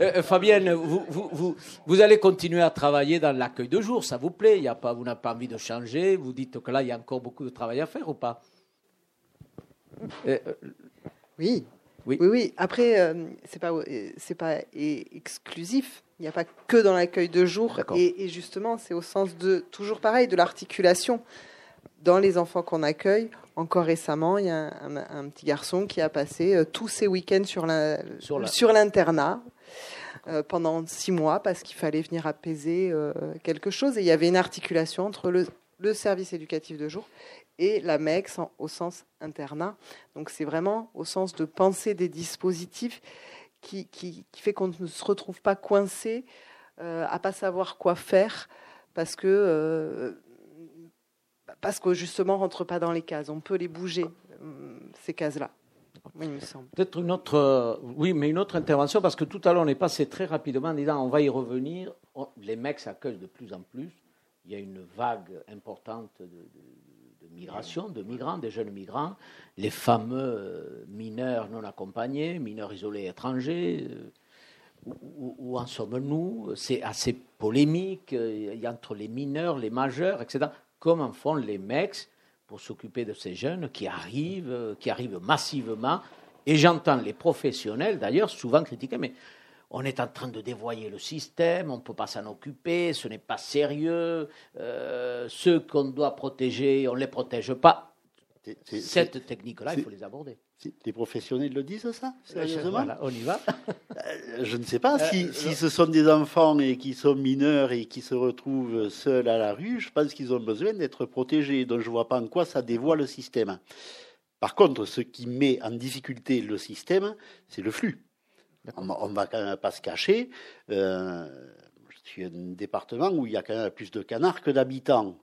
Euh, Fabienne, vous, vous, vous, allez continuer à travailler dans l'accueil de jour, ça vous plaît? Y a pas, Vous n'avez pas envie de changer? Vous dites que là, il y a encore beaucoup de travail à faire ou pas? Oui. Oui. oui, Après, c'est pas c'est pas exclusif. Il n'y a pas que dans l'accueil de jour. Et, et, justement, c'est au sens de toujours pareil de l'articulation dans les enfants qu'on accueille. Encore récemment, il y a un, petit garçon qui a passé euh, tous ses week-ends sur l'internat euh, pendant six mois parce qu'il fallait venir apaiser euh, quelque chose. Et il y avait une articulation entre le, service éducatif de jour et la MEX au sens internat. Donc c'est vraiment au sens de penser des dispositifs qui, fait qu'on ne se retrouve pas coincé à pas savoir quoi faire parce que parce que justement, on rentre pas dans les cases. On peut les bouger, euh, ces cases-là. Oui. Peut-être une autre, euh, oui, mais une autre intervention, parce que tout à l'heure, on est passé très rapidement en disant on va y revenir. Oh, les mecs s'accueillent de plus en plus. Il y a une vague importante de, migration, de migrants, des jeunes migrants, les fameux euh, mineurs non accompagnés, mineurs isolés étrangers. Où, où en sommes-nous? C'est assez polémique. A entre les mineurs, les majeurs, etc comment font les mecs pour s'occuper de ces jeunes qui arrivent, qui arrivent massivement? Et j'entends les professionnels, d'ailleurs, souvent critiquer, mais on est en train de dévoyer le système, on ne peut pas s'en occuper, ce n'est pas sérieux, euh, ceux qu'on doit protéger, on ne les protège pas. Cette technique-là, il faut les aborder. Les professionnels le disent, ça Sérieusement? Voilà, On y va. Euh, je ne sais pas si, euh, si, ce sont des enfants et qui sont mineurs et qui se retrouvent seuls à la rue. Je pense qu'ils ont besoin d'être protégés. Donc je ne vois pas en quoi ça dévoie le système. Par contre, ce qui met en difficulté le système, c'est le flux. On ne va quand même pas se cacher. Euh, je suis un département où il y a quand même plus de canards que d'habitants.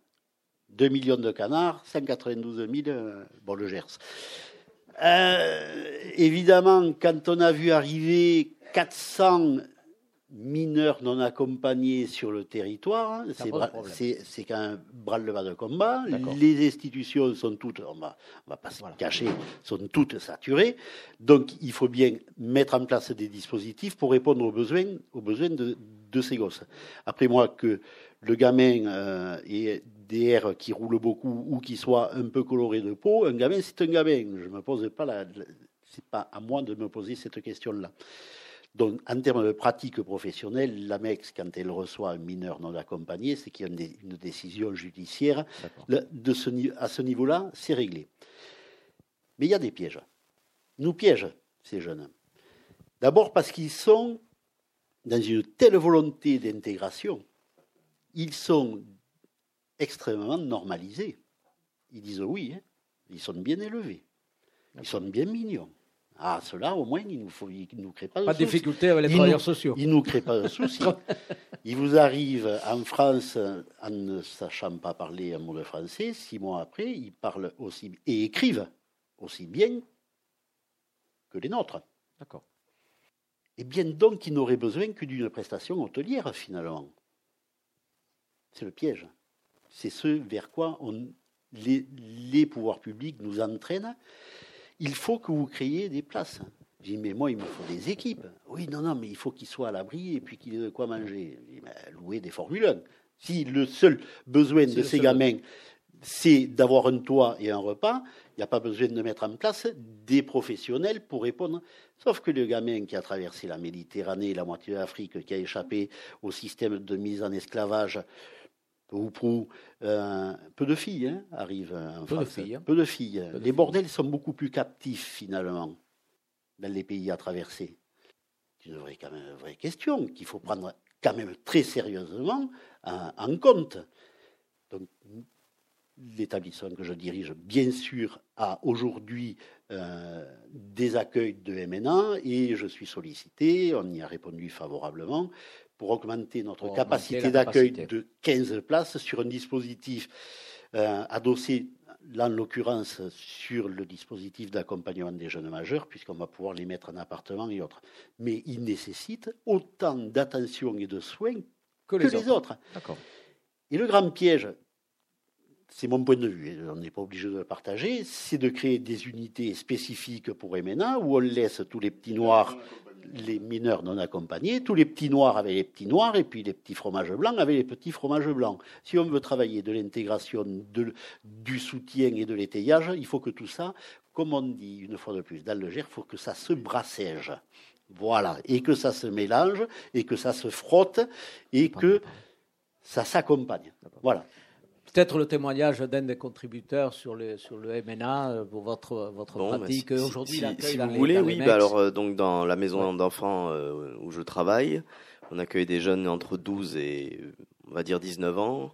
2 millions de canards, 192 000, bon, le Gers. Euh, évidemment, quand on a vu arriver 400 mineurs non accompagnés sur le territoire, c'est quand même bras-le-bas de combat. Les institutions sont toutes, on va, va pas se cacher, sont toutes saturées. Donc, il faut bien mettre en place des dispositifs pour répondre aux besoins, aux besoins de, de ces gosses. Après moi, que le gamin euh, ait des airs qui roulent beaucoup ou qui soit un peu coloré de peau, un gamin, c'est un gamin. Je me pose pas la, c'est pas à moi de me poser cette question-là. Donc, en termes de pratique professionnelle, l'AMEX, quand elle reçoit un mineur non accompagné, c'est qu'il y a une, décision judiciaire. De ce, à ce niveau-là, c'est réglé. Mais il y a des pièges. Nous piègent, ces jeunes. D'abord parce qu'ils sont dans une telle volonté d'intégration ils sont extrêmement normalisés. Ils disent oui, hein. ils sont bien élevés, ils sont bien mignons. Ah, cela, au moins, ils ne nous, nous créent pas de Pas de difficulté avec les travailleurs sociaux. Ils ne nous créent pas de soucis. ils vous arrivent en France en ne sachant pas parler un mot de français. Six mois après, ils parlent aussi et écrivent aussi bien que les nôtres. D'accord. Et bien donc, ils n'auraient besoin que d'une prestation hôtelière, finalement. C'est le piège. C'est ce vers quoi les, pouvoirs publics nous entraînent. Il faut que vous créiez des places. Je dis, mais moi, il me faut des équipes. Oui, non, non, mais il faut qu'ils soient à l'abri et puis qu'ils aient de quoi manger. louer des Formule 1. Si le seul besoin de ces gamins, c'est d'avoir un toit et un repas, il n'y a pas besoin de mettre en place des professionnels pour répondre. Sauf que le gamin qui a traversé la Méditerranée, la moitié de l'Afrique, qui a échappé au système de mise en esclavage, ou euh, peu de filles hein, arrivent en peu France. De filles, hein. Peu de filles. les bordels sont beaucoup plus captifs finalement dans les pays à traverser. C'est une vraie, quand même, vraie question qu'il faut prendre quand même très sérieusement en, compte. Donc, l'établissement que je dirige, bien sûr, a aujourd'hui euh, des accueils de MNA et je suis sollicité, on y a répondu favorablement, pour augmenter notre capacité d'accueil de 15 places sur un dispositif euh, adossé, là en l'occurrence, sur le dispositif d'accompagnement des jeunes majeurs, puisqu'on va pouvoir les mettre en appartement et autres. Mais il nécessite autant d'attention et de soins que, les, autres. Et le grand piège, c'est mon point de vue, on n'est pas obligé de le partager, c'est de créer des unités spécifiques pour MNA où on laisse tous les petits noirs, les mineurs non accompagnés, tous les petits noirs avec les petits noirs et puis les petits fromages blancs avec les petits fromages blancs. Si on veut travailler de l'intégration, du soutien et de l'étayage, il faut que tout ça, comme on dit une fois de plus dans le GER, il faut que ça se brassège. Voilà, et que ça se mélange, et que ça se frotte, et que ça s'accompagne. Voilà. Peut-être le témoignage d'un des contributeurs sur le, sur le MNA, euh, pour votre, votre bah, pratique aujourd'hui. Si, vous voulez, oui. Bah alors, euh, donc, dans la maison d'enfants euh, où je travaille, on accueille des jeunes entre 12 et, on va dire, 19 ans.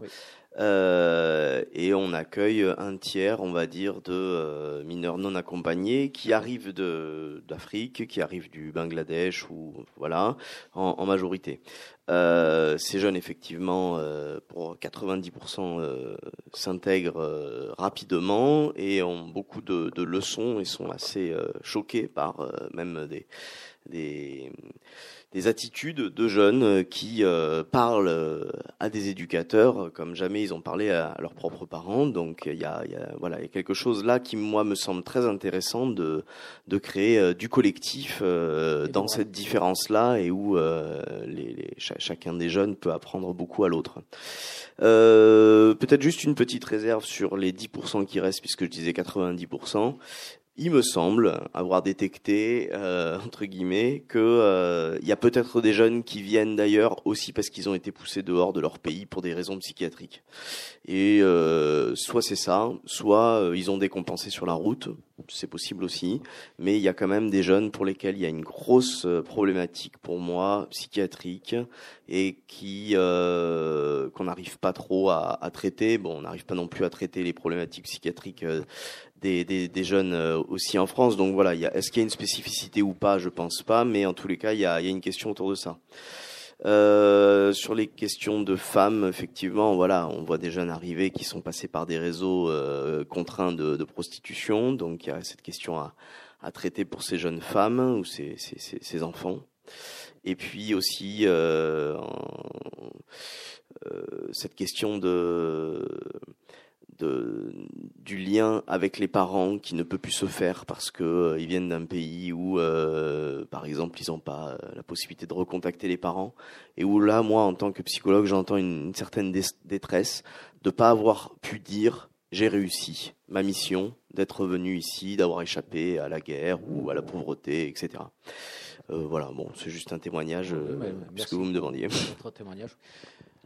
Euh, et on accueille un tiers, on va dire, de euh, mineurs non accompagnés qui arrivent d'Afrique, qui arrivent du Bangladesh ou voilà, en, en majorité. Euh, ces jeunes, effectivement, pour 90%, s'intègrent rapidement et ont beaucoup de, de, leçons et sont assez choqués par même des, des des attitudes de jeunes euh, qui euh, parlent euh, à des éducateurs comme jamais ils ont parlé à, leurs propres parents. Donc il y a, y a, voilà, il y a quelque chose là qui moi me semble très intéressant de de créer du collectif dans cette différence là et où les, les, chacun des jeunes peut apprendre beaucoup à l'autre. Peut-être juste une petite réserve sur les 10% qui restent puisque je disais 90% il me semble avoir détecté euh, entre guillemets que euh, il y a peut-être des jeunes qui viennent d'ailleurs aussi parce qu'ils ont été poussés dehors de leur pays pour des raisons psychiatriques. Et euh, soit c'est ça, soit euh, ils ont décompensé sur la route, c'est possible aussi. Mais il y a quand même des jeunes pour lesquels il y a une grosse euh, problématique pour moi psychiatrique et qui qu'on n'arrive pas trop à traiter. Bon, on n'arrive pas non plus à traiter les problématiques psychiatriques des, des, des, jeunes euh, aussi en France. Donc voilà, est-ce qu'il y a une spécificité ou pas? Je pense pas, mais en tous les cas, il y a, y a une question autour de ça. Euh, sur les questions de femmes, effectivement, voilà, on voit des jeunes arriver qui sont passés par des réseaux euh, contraints de, de, prostitution, donc il y a cette question à, à traiter pour ces jeunes femmes ou ces, ces, ces, enfants. Et puis aussi euh, euh cette question de de, du lien avec les parents qui ne peut plus se faire parce que euh, ils viennent d'un pays où, euh, par exemple, ils n'ont pas euh, la possibilité de recontacter les parents et où là, moi, en tant que psychologue, j'entends une, certaine détresse de pas avoir pu dire j'ai réussi ma mission d'être venu ici, d'avoir échappé à la guerre ou à la pauvreté, etc. voilà, bon, c'est juste un témoignage, puisque vous me demandiez. témoignage.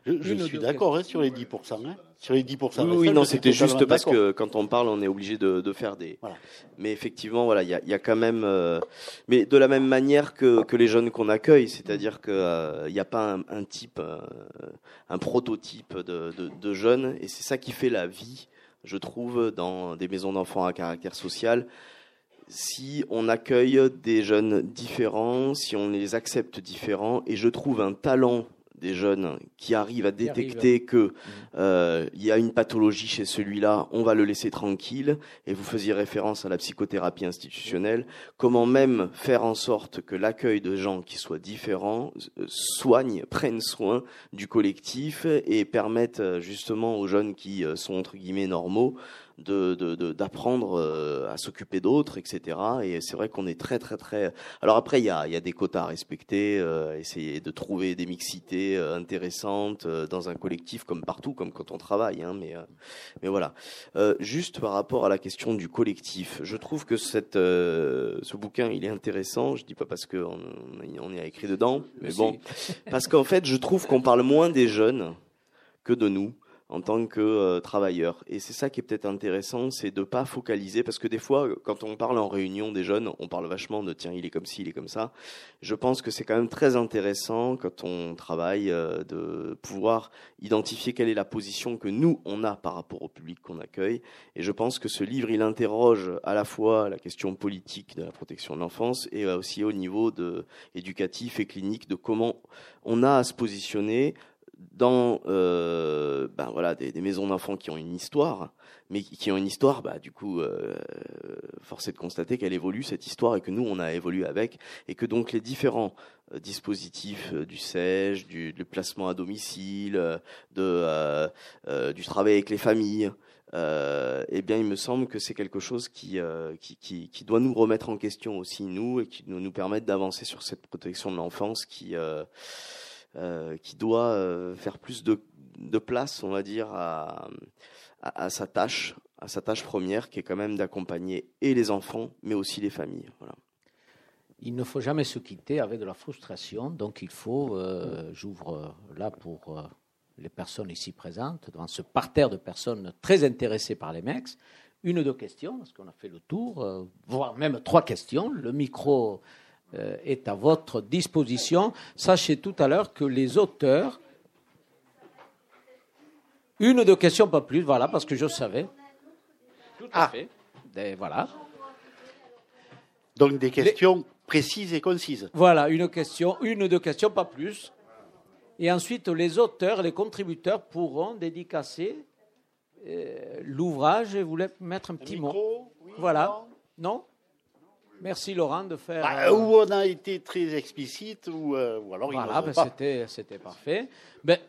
Je, suis d'accord hein, sur les 10%. Hein. Sur les 10%. Oui, oui non, c'était juste parce que quand on parle, on est obligé de, de faire des. Voilà. Mais effectivement, voilà, il y a, y a, quand même. Euh... Mais de la même manière que, que les jeunes qu'on accueille, c'est-à-dire qu'il euh, n'y a pas un, un type, euh, un prototype de, de, de jeunes, et c'est ça qui fait la vie, je trouve, dans des maisons d'enfants à caractère social si on accueille des jeunes différents, si on les accepte différents, et je trouve un talent des jeunes qui arrivent à détecter que mmh. euh, il y a une pathologie chez celui-là, on va le laisser tranquille. Et vous faisiez référence à la psychothérapie institutionnelle. Comment même faire en sorte que l'accueil de gens qui soient différents euh, soigne, prenne soin du collectif et permette euh, justement aux jeunes qui sont entre guillemets normaux d'apprendre de, de, euh, à s'occuper d'autres, etc. Et c'est vrai qu'on est très, très, très. Alors après, il y a, y a des quotas à respecter, euh, essayer de trouver des mixités euh, intéressantes euh, dans un collectif, comme partout, comme quand on travaille. Hein, mais, mais voilà. juste par rapport à la question du collectif, je trouve que cette, ce bouquin, il est intéressant. Je dis pas parce qu'on on est écrit dedans, mais bon, parce qu'en fait, je trouve qu'on parle moins des jeunes que de nous en tant que euh, travailleur. Et c'est ça qui est peut-être intéressant, c'est de pas focaliser, parce que des fois, quand on parle en réunion des jeunes, on parle vachement de tiens, il est comme ci, il est comme ça. Je pense que c'est quand même très intéressant quand on travaille euh, de pouvoir identifier quelle est la position que nous on a par rapport au public qu'on accueille. Et je pense que ce livre, il interroge à la fois la question politique de la protection de l'enfance et aussi au niveau de éducatif et clinique de comment on a à se positionner dans euh, ben voilà des, des maisons d'enfants qui ont une histoire, mais qui, ont une histoire, bah du coup, euh, force de constater qu'elle évolue cette histoire et que nous on a évolué avec, et que donc les différents euh, dispositifs euh, du SEJ, du, du, placement à domicile, de, euh, du travail avec les familles, euh, eh bien, il me semble que c'est quelque chose qui, qui, qui, doit nous remettre en question aussi, nous, et qui doit nous permettre d'avancer sur cette protection de l'enfance qui, qui doit faire plus de, place, on va dire, à, sa tâche, à sa tâche première, qui est quand même d'accompagner et les enfants, mais aussi les familles. Il ne faut jamais se quitter avec de la frustration. Donc il faut, euh, j'ouvre euh, là pour euh, les personnes ici présentes, dans ce parterre de personnes très intéressées par les mecs, une ou deux questions, parce qu'on a fait le tour, voire même trois questions. Le micro est à votre disposition. Sachez tout à l'heure que les auteurs, une ou deux questions, pas plus, voilà, parce que je savais. Tout à ah. fait. voilà. Donc des questions précise et concise. Voilà, une question, une ou deux questions, pas plus. Et ensuite, les auteurs, les contributeurs pourront dédicacer euh, l'ouvrage et vous mettre un petit mot. voilà. Non, Merci Laurent de faire. Bah, euh, Où on a été très explicite, ou, euh, ou alors voilà, ben, c'était, c'était parfait. Ben,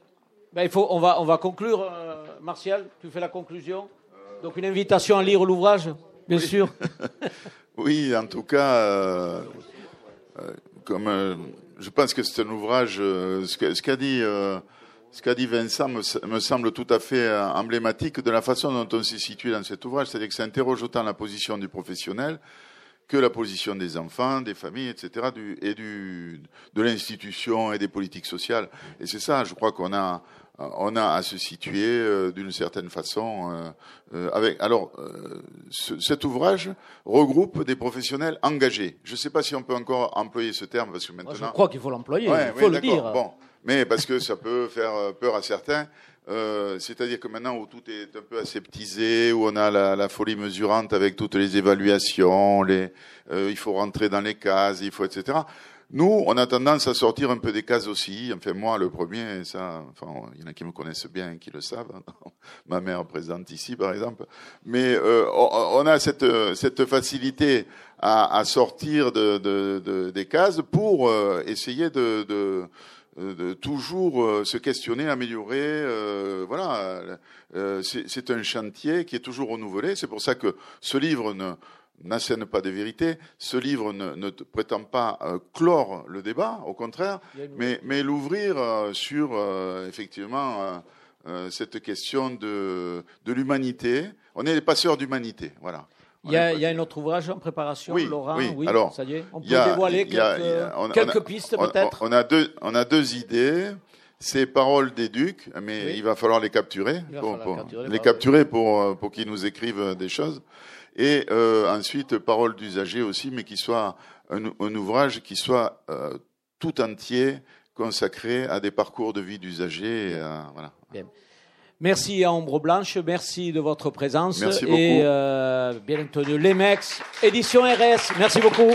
ben, il faut, on, va, on va conclure. Martial, tu fais la conclusion. Donc une invitation à lire l'ouvrage, bien sûr. oui, en tout cas, euh, comme euh, je pense que c'est un ouvrage, euh, ce qu'a dit, ce qu'a dit Vincent me, semble tout à fait emblématique de la façon dont on s'est situé dans cet ouvrage, c'est-à-dire que ça interroge autant la position du professionnel que la position des enfants, des familles, etc., du, et du, de l'institution et des politiques sociales. Et c'est ça, je crois qu'on a, on a à se situer euh, d'une certaine façon euh, euh, avec. Alors, cet ouvrage regroupe des professionnels engagés. Je ne sais pas si on peut encore employer ce terme parce que maintenant. je crois qu'il faut l'employer. il faut le dire. Bon, mais parce que ça peut faire peur à certains. C'est-à-dire que maintenant où tout est un peu aseptisé, où on a la, folie mesurante avec toutes les évaluations, les, il faut rentrer dans les cases, il faut etc. Nous, on a tendance à sortir un peu des cases aussi. Enfin, moi, le premier, ça, enfin, il y en a qui me connaissent bien, qui le savent. Ma mère présente ici, par exemple. Mais euh, on a cette, cette facilité à, à sortir de, de, de, des cases pour euh, essayer de, de de toujours euh, se questionner, améliorer. Euh, voilà, euh, c'est un chantier qui est toujours renouvelé. C'est pour ça que ce livre ne, n'assène pas de vérité. Ce livre ne, prétend pas euh, clore le débat, au contraire, mais, mais l'ouvrir euh, sur euh, effectivement cette question de, de l'humanité. On est les passeurs d'humanité, voilà. Il y, a, il y, a, un autre ouvrage en préparation, Laurent. Oui, alors ça y est. On peut dévoiler quelques, pistes peut-être? On, a deux, on a deux idées. Ces paroles d'éduc, mais il va falloir les capturer, pour, capturer, les capturer pour, pour qu'ils nous écrivent des choses et euh, ensuite Parole d'usager aussi, mais qui soit un, un ouvrage qui soit euh, tout entier consacré à des parcours de vie d'usager. Voilà. Bien. Merci à Ombre Blanche, merci de votre présence. Merci beaucoup. Et euh, bien entendu, l'EMEX, édition RS. Merci beaucoup.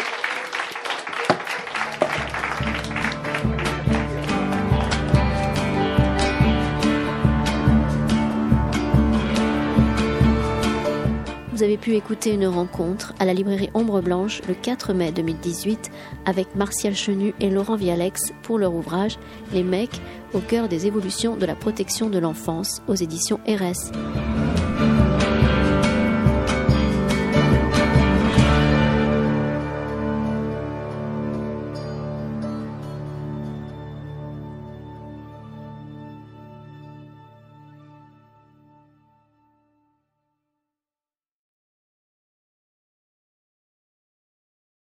Avez pu écouter une rencontre à la librairie Ombre Blanche le 4 mai 2018 avec Martial Chenu et Laurent Vialex pour leur ouvrage Les mecs au cœur des évolutions de la protection de l'enfance aux éditions RS.